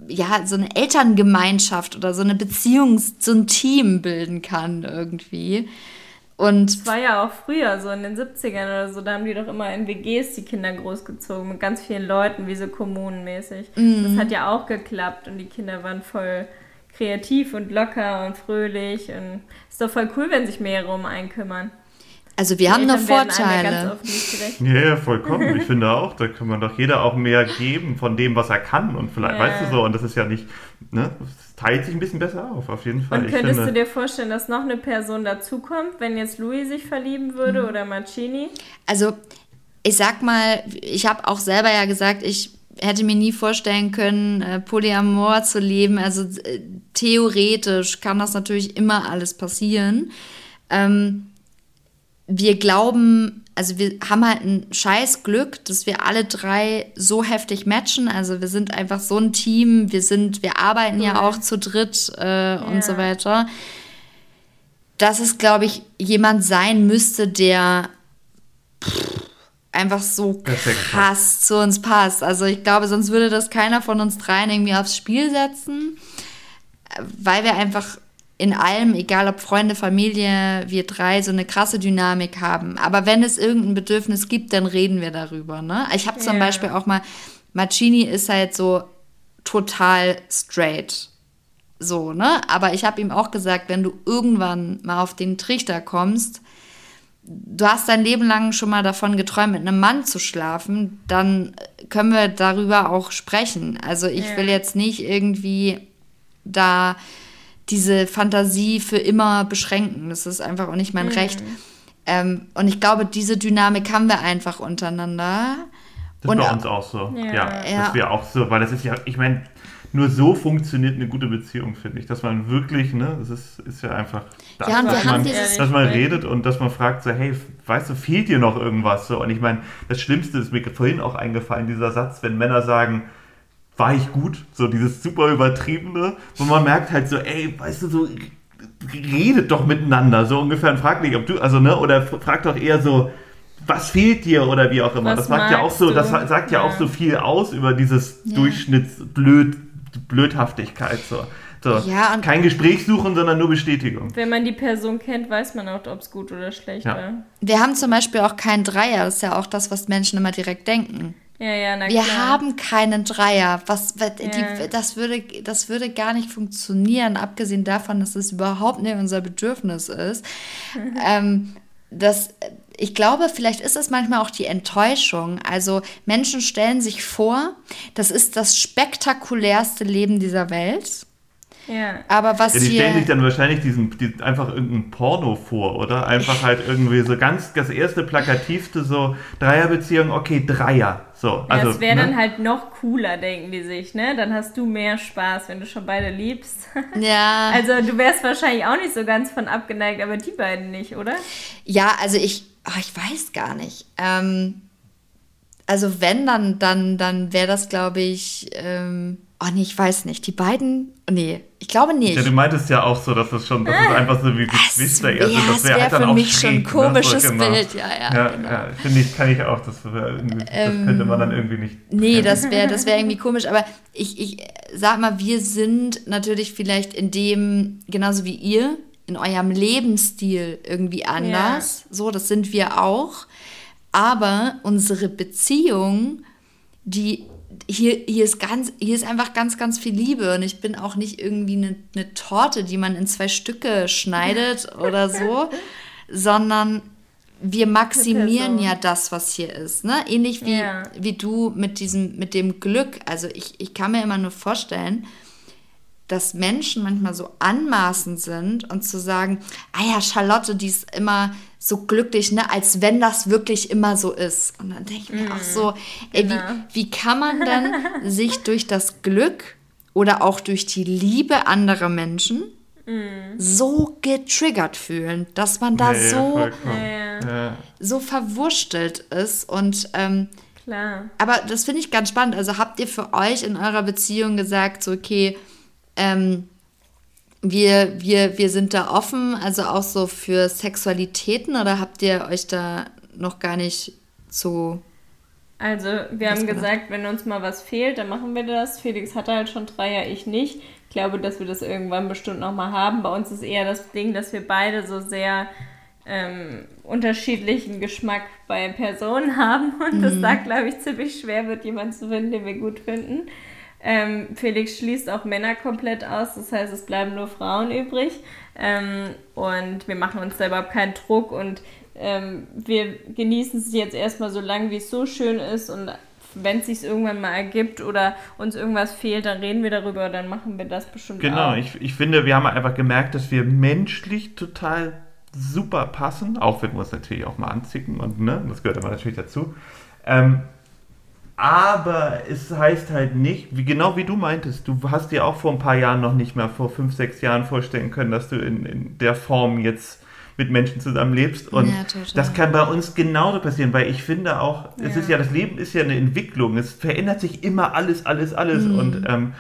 ja, so eine Elterngemeinschaft oder so eine Beziehung, so ein Team bilden kann irgendwie. Und das war ja auch früher, so in den 70ern oder so, da haben die doch immer in WGs die Kinder großgezogen mit ganz vielen Leuten, wie so kommunenmäßig. Mhm. Das hat ja auch geklappt und die Kinder waren voll kreativ und locker und fröhlich und ist doch voll cool, wenn sich mehrere um einen kümmern. Also wir haben noch Vorteile. Ja, ja, vollkommen. Ich finde auch, da kann man doch jeder auch mehr geben von dem, was er kann. Und vielleicht, ja. weißt du so, und das ist ja nicht, ne, das teilt sich ein bisschen besser auf, auf jeden Fall. Und könntest finde, du dir vorstellen, dass noch eine Person dazukommt, wenn jetzt Louis sich verlieben würde mhm. oder Marcini? Also, ich sag mal, ich habe auch selber ja gesagt, ich hätte mir nie vorstellen können, äh, Polyamor zu leben. Also äh, theoretisch kann das natürlich immer alles passieren. Ähm, wir glauben, also wir haben halt ein scheiß Glück, dass wir alle drei so heftig matchen. Also wir sind einfach so ein Team, wir sind, wir arbeiten cool. ja auch zu dritt äh, ja. und so weiter. Dass es, glaube ich, jemand sein müsste, der pff, einfach so krass zu uns passt. Also ich glaube, sonst würde das keiner von uns dreien irgendwie aufs Spiel setzen, weil wir einfach in allem, egal ob Freunde, Familie, wir drei, so eine krasse Dynamik haben. Aber wenn es irgendein Bedürfnis gibt, dann reden wir darüber. Ne? Ich habe zum ja. Beispiel auch mal, Marcini ist halt so total straight. So, ne? Aber ich habe ihm auch gesagt, wenn du irgendwann mal auf den Trichter kommst, du hast dein Leben lang schon mal davon geträumt, mit einem Mann zu schlafen, dann können wir darüber auch sprechen. Also ich ja. will jetzt nicht irgendwie da diese Fantasie für immer beschränken. Das ist einfach auch nicht mein mhm. Recht. Ähm, und ich glaube, diese Dynamik haben wir einfach untereinander. Das ist bei uns auch so. Ja. ja, ja. Das wäre auch so, weil das ist ja, ich meine, nur so funktioniert eine gute Beziehung, finde ich. Dass man wirklich, ne, das ist, ist ja einfach, das, ja, dass, man, dass man redet und dass man fragt so, hey, weißt du, fehlt dir noch irgendwas? So, und ich meine, das Schlimmste ist mir vorhin auch eingefallen, dieser Satz, wenn Männer sagen, war ich gut, so dieses super übertriebene, wo man merkt halt so, ey, weißt du, so redet doch miteinander, so ungefähr und frag nicht, ob du, also ne, oder frag doch eher so, was fehlt dir oder wie auch immer. Was das sagt ja auch so, du? das sagt ja, ja, auch so viel aus über dieses ja. Durchschnittsblöd Blödhaftigkeit so. So, ja, kein Gespräch suchen, sondern nur Bestätigung. Wenn man die Person kennt, weiß man auch, ob es gut oder schlecht ja. war. Wir haben zum Beispiel auch keinen Dreier. Das ist ja auch das, was Menschen immer direkt denken. Ja, ja, na Wir klar. haben keinen Dreier. Was, ja. die, das, würde, das würde gar nicht funktionieren, abgesehen davon, dass es überhaupt nicht unser Bedürfnis ist. ähm, das, ich glaube, vielleicht ist es manchmal auch die Enttäuschung. Also Menschen stellen sich vor, das ist das spektakulärste Leben dieser Welt. Ja. Aber was ja, die stellen sich dann wahrscheinlich diesen, die, einfach irgendein Porno vor, oder? Einfach halt irgendwie so ganz, das erste plakativste so Dreierbeziehung, okay, Dreier. So, also, ja, das wäre ne? dann halt noch cooler, denken die sich, ne? Dann hast du mehr Spaß, wenn du schon beide liebst. Ja. Also du wärst wahrscheinlich auch nicht so ganz von abgeneigt, aber die beiden nicht, oder? Ja, also ich, oh, ich weiß gar nicht. Ähm, also wenn, dann, dann, dann wäre das, glaube ich, ähm, Oh nee, ich weiß nicht. Die beiden. Nee, ich glaube nicht. Ja, du meintest ja auch so, dass es schon, dass es einfach so wie Geschwister eher sind. Das wäre halt für dann mich auch schon ein schräg, komisches ne? so, genau. Bild. Ja, ja. Ja, genau. ja finde ich, kann ich auch. Das, wär das Ähm, könnte man dann irgendwie nicht. Nee, das wäre das wär irgendwie komisch. Aber ich, ich sag mal, wir sind natürlich vielleicht in dem, genauso wie ihr, in eurem Lebensstil irgendwie anders. So, das sind wir auch. Aber unsere Beziehung, die hier, hier ist ganz, hier ist einfach ganz, ganz viel Liebe und ich bin auch nicht irgendwie eine, eine Torte, die man in zwei Stücke schneidet oder so, sondern wir maximieren ja das, was hier ist, ne? Ähnlich wie, Ja. wie du mit diesem, mit dem Glück. Also ich, ich kann mir immer nur vorstellen, dass Menschen manchmal so anmaßend sind und zu sagen, ah ja, Charlotte, die ist immer so glücklich, ne, als wenn das wirklich immer so ist. Und dann denke ich mir auch so, ey, genau. wie, wie kann man denn sich durch das Glück oder auch durch die Liebe anderer Menschen so getriggert fühlen, dass man da ja, so. Ja, so verwurstelt ist und ähm, klar. aber das finde ich ganz spannend. Also habt ihr für euch in eurer Beziehung gesagt, so okay, ähm, wir, wir, wir sind da offen, also auch so für Sexualitäten oder habt ihr euch da noch gar nicht so. Also, wir haben war gesagt, wenn uns mal was fehlt, dann machen wir das. Felix hatte halt schon Dreier, ich nicht. Ich glaube, dass wir das irgendwann bestimmt nochmal haben. Bei uns ist eher das Ding, dass wir beide so sehr ähm, unterschiedlichen Geschmack bei Personen haben. Und das da, glaube ich, ziemlich schwer wird, jemanden zu finden, den wir gut finden. Ähm, Felix schließt auch Männer komplett aus, das heißt, es bleiben nur Frauen übrig. Ähm, und wir machen uns da überhaupt keinen Druck und ähm, wir genießen es jetzt erstmal so lange, wie es so schön ist. Und wenn es sich irgendwann mal ergibt oder uns irgendwas fehlt, dann reden wir darüber, dann machen wir das bestimmt Genau, auch. ich, ich finde, wir haben einfach gemerkt, dass wir menschlich total super passen, auch wenn wir uns natürlich auch mal anzicken und ne, das gehört aber natürlich dazu. Ähm, aber es heißt halt nicht, wie genau wie du meintest, du hast dir auch vor ein paar Jahren noch nicht mehr, vor fünf, sechs Jahren vorstellen können, dass du in, in der Form jetzt mit Menschen zusammenlebst. Und Ja, das kann bei uns genauso passieren, weil ich finde auch, es Ja. ist ja, das Leben ist ja eine Entwicklung, es verändert sich immer alles, alles, alles. Und ähm,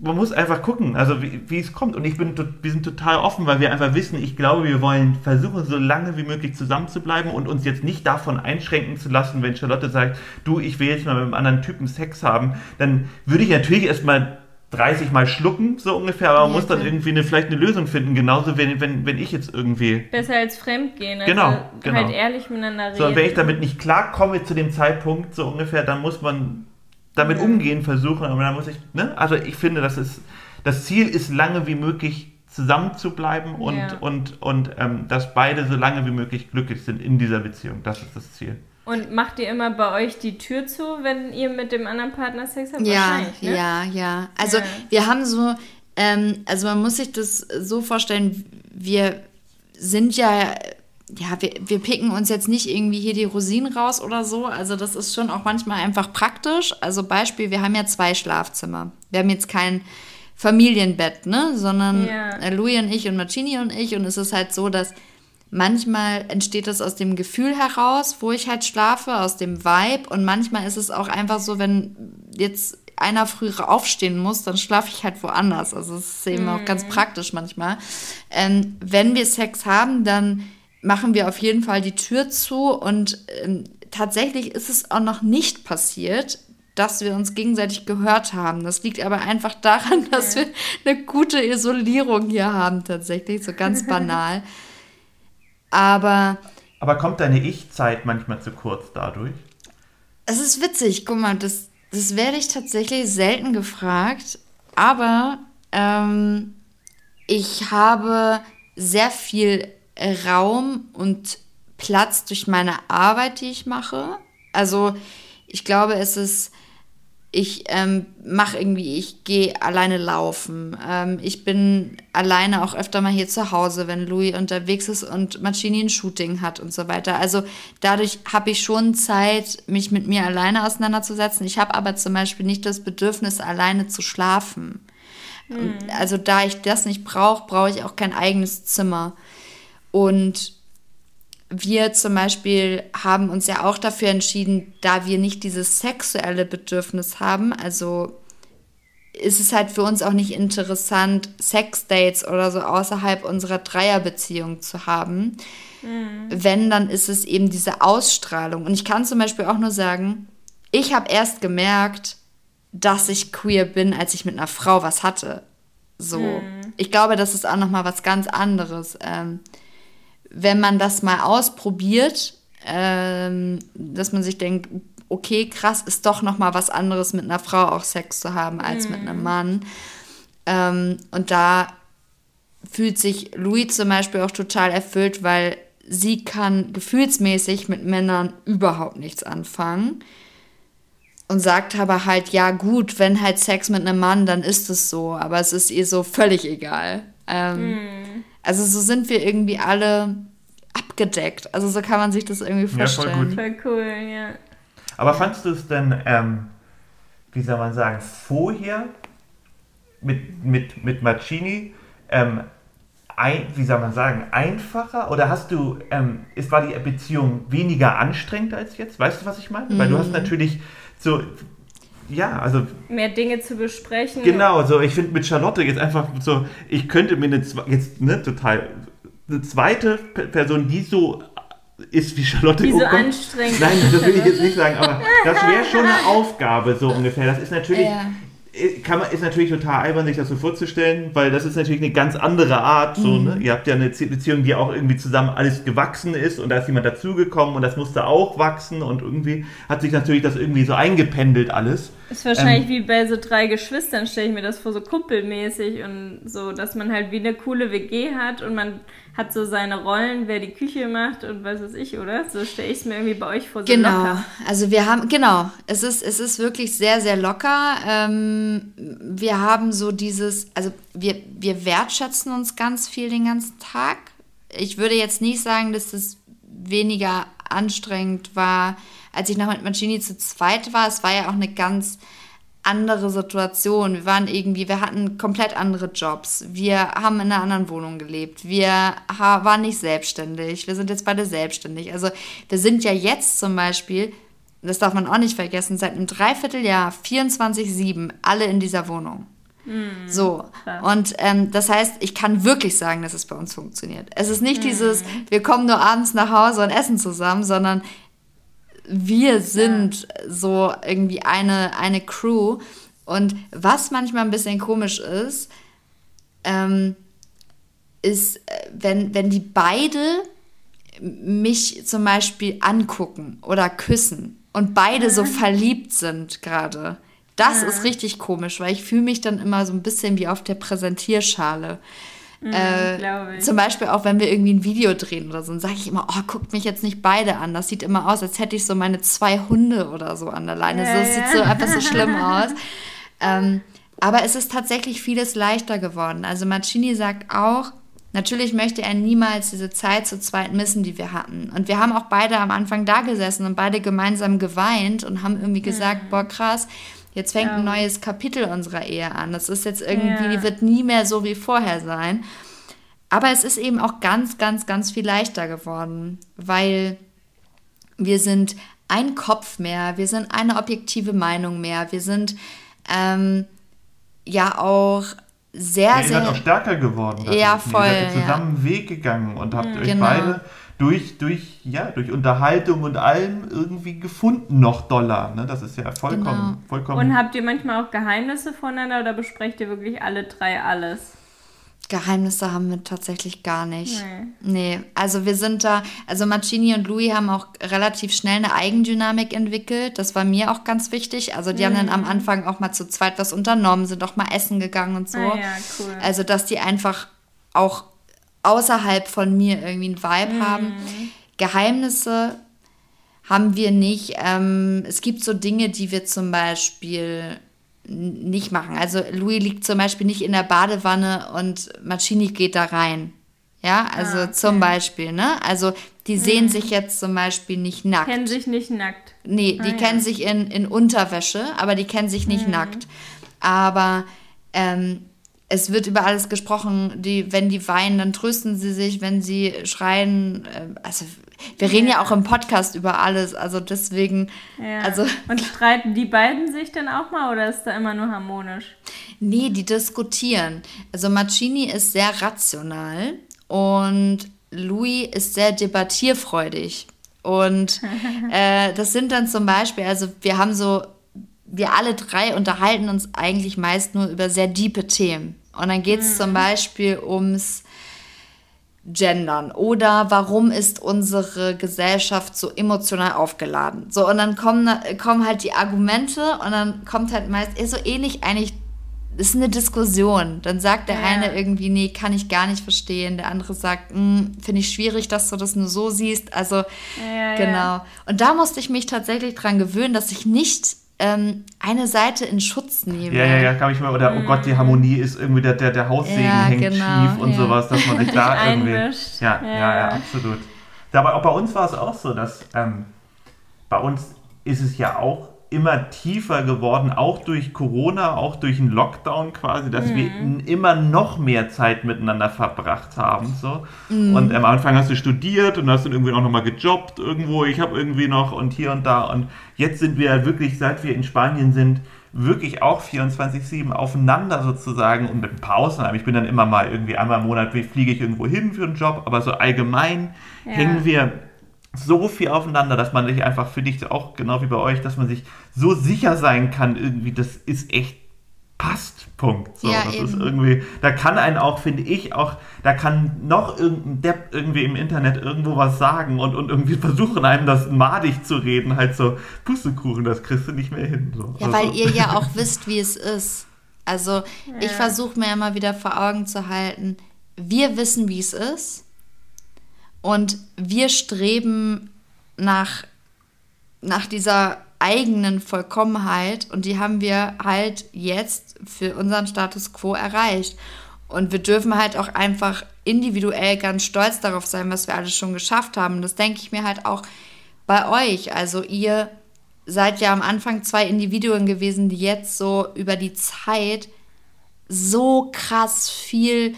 man muss einfach gucken, also wie, wie es kommt. Und ich bin, wir sind total offen, weil wir einfach wissen, ich glaube, wir wollen versuchen, so lange wie möglich zusammen zu bleiben und uns jetzt nicht davon einschränken zu lassen, wenn Charlotte sagt, du, ich will jetzt mal mit einem anderen Typen Sex haben, dann würde ich natürlich erstmal 30 Mal schlucken, so ungefähr, aber man Ja, muss dann irgendwie eine, vielleicht eine Lösung finden, genauso wenn, wenn, wenn ich jetzt irgendwie Besser als Fremdgehen. Also Genau, genau. Halt ehrlich miteinander reden. so, und wenn ich damit nicht klarkomme zu dem Zeitpunkt, so ungefähr, dann muss man damit umgehen versuchen. Aber dann muss ich, ne? Also ich finde, das ist, das Ziel ist lange wie möglich zusammen zu bleiben und, Ja. und, und ähm, dass beide so lange wie möglich glücklich sind in dieser Beziehung. Das ist das Ziel. Und macht ihr immer bei euch die Tür zu, wenn ihr mit dem anderen Partner Sex habt? Ja, ne? ja, ja. Also Ja. wir haben so, ähm, also man muss sich das so vorstellen, wir sind ja, ja, wir, wir picken uns jetzt nicht irgendwie hier die Rosinen raus oder so. Also das ist schon auch manchmal einfach praktisch. Also Beispiel, wir haben ja zwei Schlafzimmer. Wir haben jetzt kein Familienbett, ne? Sondern Ja. äh, Louis und ich und Marcini und ich. Und es ist halt so, dass manchmal entsteht das aus dem Gefühl heraus, wo ich halt schlafe, aus dem Vibe. Und manchmal ist es auch einfach so, wenn jetzt einer früher aufstehen muss, dann schlafe ich halt woanders. Also es ist eben auch ganz praktisch manchmal. Ähm, wenn wir Sex haben, dann machen wir auf jeden Fall die Tür zu und ähm, tatsächlich ist es auch noch nicht passiert, dass wir uns gegenseitig gehört haben. Das liegt aber einfach daran, dass wir eine gute Isolierung hier haben, tatsächlich, so ganz banal. Aber Aber kommt deine Ich-Zeit manchmal zu kurz dadurch? es ist witzig, guck mal, das, das werde ich tatsächlich selten gefragt, aber ähm, ich habe sehr viel Raum und Platz durch meine Arbeit, die ich mache. Also ich glaube, es ist, ich ähm, mache irgendwie, ich gehe alleine laufen. Ähm, ich bin alleine auch öfter mal hier zu Hause, wenn Louis unterwegs ist und Marcini ein Shooting hat und so weiter. Also dadurch habe ich schon Zeit, mich mit mir alleine auseinanderzusetzen. Ich habe aber zum Beispiel nicht das Bedürfnis, alleine zu schlafen. Und Also da ich das nicht brauche, brauche ich auch kein eigenes Zimmer. Und wir zum Beispiel haben uns ja auch dafür entschieden, da wir nicht dieses sexuelle Bedürfnis haben, also ist es halt für uns auch nicht interessant, Sexdates oder so außerhalb unserer Dreierbeziehung zu haben. Mhm. Wenn, dann ist es eben diese Ausstrahlung. Und ich kann zum Beispiel auch nur sagen, ich habe erst gemerkt, dass ich queer bin, als ich mit einer Frau was hatte. So. Mhm. Ich glaube, das ist auch nochmal was ganz anderes. Ähm, wenn man das mal ausprobiert, ähm, dass man sich denkt, okay, krass, ist doch nochmal was anderes, mit einer Frau auch Sex zu haben, als mhm. mit einem Mann. Ähm, und da fühlt sich Louis zum Beispiel auch total erfüllt, weil sie kann gefühlsmäßig mit Männern überhaupt nichts anfangen. Und sagt aber halt, ja gut, wenn halt Sex mit einem Mann, dann ist es so. Aber es ist ihr so völlig egal. Ähm, mm. Also so sind wir irgendwie alle abgedeckt. Also so kann man sich das irgendwie vorstellen. Ja, voll, voll cool, ja. Aber fandest du es denn, ähm, wie soll man sagen, vorher mit, mit, mit Marcini ähm, ein, wie soll man sagen, einfacher? Oder hast du, ähm, ist, war die Beziehung weniger anstrengend als jetzt? Weißt du, was ich meine? Mhm. Weil du hast mhm. natürlich so, ja, also. Mehr Dinge zu besprechen. Genau, so, ich finde mit Charlotte jetzt einfach so, ich könnte mir eine, jetzt, ne, total, eine zweite Person, die so ist wie Charlotte Wie so anstrengend. Nein, das will ich jetzt nicht sagen, aber das wäre schon eine Aufgabe, so ungefähr. Das ist natürlich, ja. Kann man, ist natürlich total albern, sich das so vorzustellen, weil das ist natürlich eine ganz andere Art. So, mhm. ne? Ihr habt ja eine Beziehung, die auch irgendwie zusammen alles gewachsen ist und da ist jemand dazugekommen und das musste auch wachsen und irgendwie hat sich natürlich das irgendwie so eingependelt alles. Ist wahrscheinlich ähm, wie bei so drei Geschwistern, stelle ich mir das vor, so kuppelmäßig und so, dass man halt wie eine coole WG hat und man hat so seine Rollen, wer die Küche macht und was weiß ich, oder? So stelle ich es mir irgendwie bei euch vor. So genau. Locker. Also wir haben, genau, es ist, es ist wirklich sehr, sehr locker. Ähm, wir haben so dieses, also wir, wir wertschätzen uns ganz viel den ganzen Tag. Ich würde jetzt nicht sagen, dass es weniger anstrengend war, als ich noch mit Mancini zu zweit war. Es war ja auch eine ganz andere Situation. Wir waren irgendwie, wir hatten komplett andere Jobs. Wir haben in einer anderen Wohnung gelebt. Wir waren nicht selbstständig. Wir sind jetzt beide selbstständig. Also wir sind ja jetzt zum Beispiel, das darf man auch nicht vergessen, seit einem Dreivierteljahr 24-7 alle in dieser Wohnung. Mm, so, und ähm, das heißt, ich kann wirklich sagen, dass es bei uns funktioniert. Es ist nicht mm. dieses, wir kommen nur abends nach Hause und essen zusammen, sondern wir sind so irgendwie eine, eine Crew. Und was manchmal ein bisschen komisch ist, ähm, ist, äh, wenn, wenn die beide mich zum Beispiel angucken oder küssen und beide so verliebt sind gerade. Das ist richtig komisch, weil ich fühle mich dann immer so ein bisschen wie auf der Präsentierschale. Mhm, äh, zum Beispiel auch, wenn wir irgendwie ein Video drehen oder so, dann sage ich immer, oh, guckt mich jetzt nicht beide an. Das sieht immer aus, als hätte ich so meine zwei Hunde oder so an der Leine. Ja, so, das ja. sieht so einfach so schlimm aus. Ähm, aber es ist tatsächlich vieles leichter geworden. Also Marcini sagt auch, natürlich möchte er niemals diese Zeit zu zweit missen, die wir hatten. Und wir haben auch beide am Anfang da gesessen und beide gemeinsam geweint und haben irgendwie gesagt, mhm. boah krass, Jetzt fängt ja. ein neues Kapitel unserer Ehe an. Das ist jetzt irgendwie, ja. wird nie mehr so wie vorher sein. Aber es ist eben auch ganz, ganz, ganz viel leichter geworden, weil wir sind ein Kopf mehr, wir sind eine objektive Meinung mehr, wir sind ähm, ja auch sehr, ja, ihr sehr. seid auch stärker geworden. Ja, voll. Ihr seid zusammen ja. Weg gegangen und habt mhm, euch genau. beide durch, durch, ja, durch Unterhaltung und allem irgendwie gefunden noch Dollar. Ne? Das ist ja vollkommen, genau. vollkommen. Und habt ihr manchmal auch Geheimnisse voneinander oder besprecht ihr wirklich alle drei alles? Geheimnisse haben wir tatsächlich gar nicht. Nee. nee. Also wir sind da, also Marcini und Louis haben auch relativ schnell eine Eigendynamik entwickelt. Das war mir auch ganz wichtig. Also die mhm. haben dann am mhm. Anfang auch mal zu zweit was unternommen, sind auch mal essen gegangen und so. Ah, ja, cool. Also dass die einfach auch außerhalb von mir irgendwie einen Vibe mhm. haben. Geheimnisse haben wir nicht. Ähm, es gibt so Dinge, die wir zum Beispiel nicht machen. Also Louis liegt zum Beispiel nicht in der Badewanne und Marcini geht da rein. Ja, also ah, okay. zum Beispiel, ne? Also die sehen mhm. sich jetzt zum Beispiel nicht nackt. Kennen sich nicht nackt. Nee, die ah, kennen ja. sich in, in Unterwäsche, aber die kennen sich nicht mhm. nackt. Aber ähm, es wird über alles gesprochen. Die, wenn die weinen, dann trösten sie sich. Wenn sie schreien, äh, also wir reden ja. auch im Podcast über alles. Also deswegen. Ja. Also, Und streiten die beiden sich dann auch mal oder ist da immer nur harmonisch? Nee, die diskutieren. Also Marcini ist sehr rational und Louis ist sehr debattierfreudig. Und äh, das sind dann zum Beispiel, also wir haben so, wir alle drei unterhalten uns eigentlich meist nur über sehr diepe Themen. Und dann geht es mhm. zum Beispiel ums gendern oder warum ist unsere Gesellschaft so emotional aufgeladen. So, und dann kommen, kommen halt die Argumente und dann kommt halt meist so ähnlich eigentlich, ist eine Diskussion. Dann sagt der ja. eine irgendwie, nee, kann ich gar nicht verstehen. Der andere sagt, hm, finde ich schwierig, dass du das nur so siehst. Also, ja, genau. Ja. Und da musste ich mich tatsächlich dran gewöhnen, dass ich nicht ähm, eine Seite in Schutz nehmen. Ja, ja, ja, kann ich mal, oder oh Gott, die mhm. Harmonie ist irgendwie, der, der, der Haussegen ja, hängt genau, schief und ja. sowas, dass man sich da irgendwie. Ja, ja, ja, ja, absolut. Aber auch bei uns war es auch so, dass ähm, bei uns ist es ja auch immer tiefer geworden, auch durch Corona, auch durch den Lockdown quasi, dass mhm. wir immer noch mehr Zeit miteinander verbracht haben. So. Mhm. Und am Anfang hast du studiert und hast dann irgendwie auch nochmal gejobbt irgendwo. Ich habe irgendwie noch und hier und da. Und jetzt sind wir wirklich, seit wir in Spanien sind, wirklich auch 24-7 aufeinander sozusagen und mit Pausen. Ich bin dann immer mal irgendwie einmal im Monat fliege ich irgendwo hin für einen Job, aber so allgemein ja. hängen wir so viel aufeinander, dass man sich einfach für dich auch genau wie bei euch, dass man sich so sicher sein kann, irgendwie, das ist echt passt. Punkt. So, ja, das eben. ist irgendwie, da kann einen auch, finde ich, auch, da kann noch irgendein Depp irgendwie im Internet irgendwo was sagen und, und irgendwie versuchen einem das madig zu reden, halt so, Pustekuchen, das kriegst du nicht mehr hin. So. Ja, weil ihr ja auch wisst, wie es ist. Also ja. ich versuche mir immer wieder vor Augen zu halten, wir wissen, wie es ist und wir streben nach, nach dieser eigenen Vollkommenheit und die haben wir halt jetzt für unseren Status quo erreicht. Und wir dürfen halt auch einfach individuell ganz stolz darauf sein, was wir alles schon geschafft haben. Das denke ich mir halt auch bei euch. Also ihr seid ja am Anfang zwei Individuen gewesen, die jetzt so über die Zeit so krass viel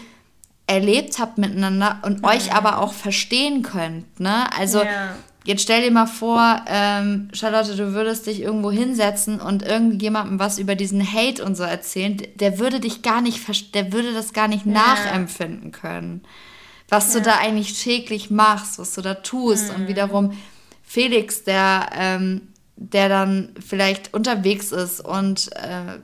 erlebt habt miteinander und mhm. euch aber auch verstehen könnt. Ne? Also ja. jetzt stell dir mal vor, ähm, Charlotte, du würdest dich irgendwo hinsetzen und irgendjemandem was über diesen Hate und so erzählen, der würde dich gar nicht, der würde das gar nicht ja. nachempfinden können. Was ja. du da eigentlich täglich machst, was du da tust mhm. und wiederum Felix, der, ähm, der dann vielleicht unterwegs ist und äh,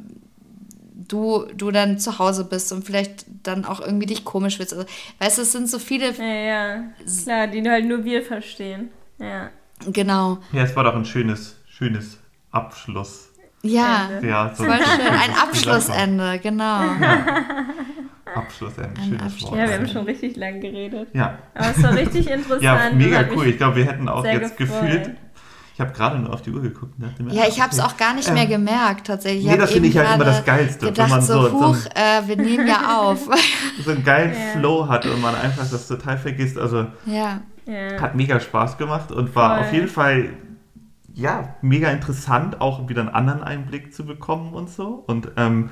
du, du dann zu Hause bist und vielleicht dann auch irgendwie dich komisch willst. Also, weißt du, es sind so viele. Ja, ja. Klar, die halt nur wir verstehen. Ja. Genau. Ja, es war doch ein schönes, schönes Abschluss. Ja, ja so voll schön. Ein Abschlussende, genau. Ja. Abschlussende, schönes Abschluss. Wort. Ja, wir haben schon richtig lang geredet. Ja. Aber es war richtig interessant. Ja, mega cool. Ich glaube, wir hätten auch jetzt gefreut. gefühlt ich habe gerade nur auf die Uhr geguckt. Mir, ja, ich habe es auch gar nicht mehr ähm, gemerkt, tatsächlich. Nee, das finde ich halt immer das Geilste. Gedacht, wenn man so, so, huch, so äh, wir nehmen ja auf. so einen geilen ja. Flow hat und man einfach das total vergisst. Also ja. hat mega Spaß gemacht und war Voll. auf jeden Fall ja, mega interessant, auch wieder einen anderen Einblick zu bekommen und so. Und ähm,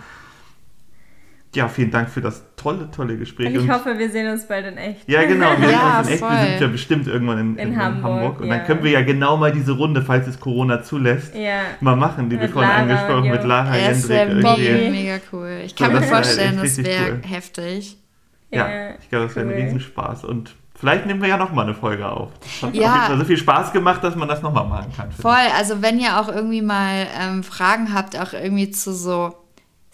ja, vielen Dank für das tolle, tolle Gespräch. Und ich und hoffe, wir sehen uns bald in echt. Ja, genau, wir sehen uns in echt. Voll. Wir sind ja bestimmt irgendwann in, in, in Hamburg. Hamburg. Und ja. dann können wir ja genau mal diese Runde, falls es Corona zulässt, ja. mal machen, die wir vorhin angesprochen mit Lara Jendrik. Das wäre mega cool. Ich kann so, mir vorstellen, das wäre cool. heftig. Ja, ich glaube, das wäre cool. ein Riesenspaß. Und Vielleicht nehmen wir ja nochmal eine Folge auf. Das hat ja. so viel Spaß gemacht, dass man das nochmal machen kann. Voll, also wenn ihr auch irgendwie mal ähm, Fragen habt, auch irgendwie zu so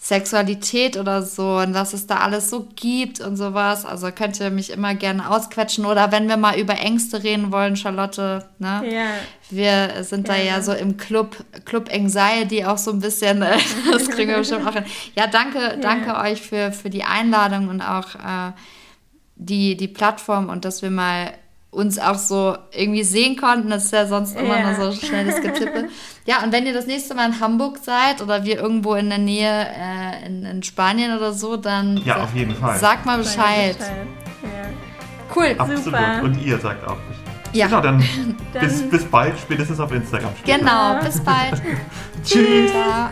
Sexualität oder so und was es da alles so gibt und sowas. Also könnt ihr mich immer gerne ausquetschen oder wenn wir mal über Ängste reden wollen, Charlotte, ne? Ja. Wir sind ja. da ja so im Club, Club Anxiety auch so ein bisschen, das kriegen wir bestimmt auch hin. Ja, danke, ja. danke euch für, für die Einladung und auch äh, die, die Plattform und dass wir mal uns auch so irgendwie sehen konnten. Das ist ja sonst immer yeah. nur so schnelles Getippe. ja, und wenn ihr das nächste Mal in Hamburg seid oder wir irgendwo in der Nähe äh, in, in, Spanien oder so, dann ja, auf jeden Fall. sagt mal Bescheid. Bescheid. Ja. Cool. Absolut. Super. Und ihr sagt auch Bescheid. Ja. Genau, dann, dann bis, bis bald, spätestens auf Instagram. Später. Genau, bis bald. Tschüss. Ciao.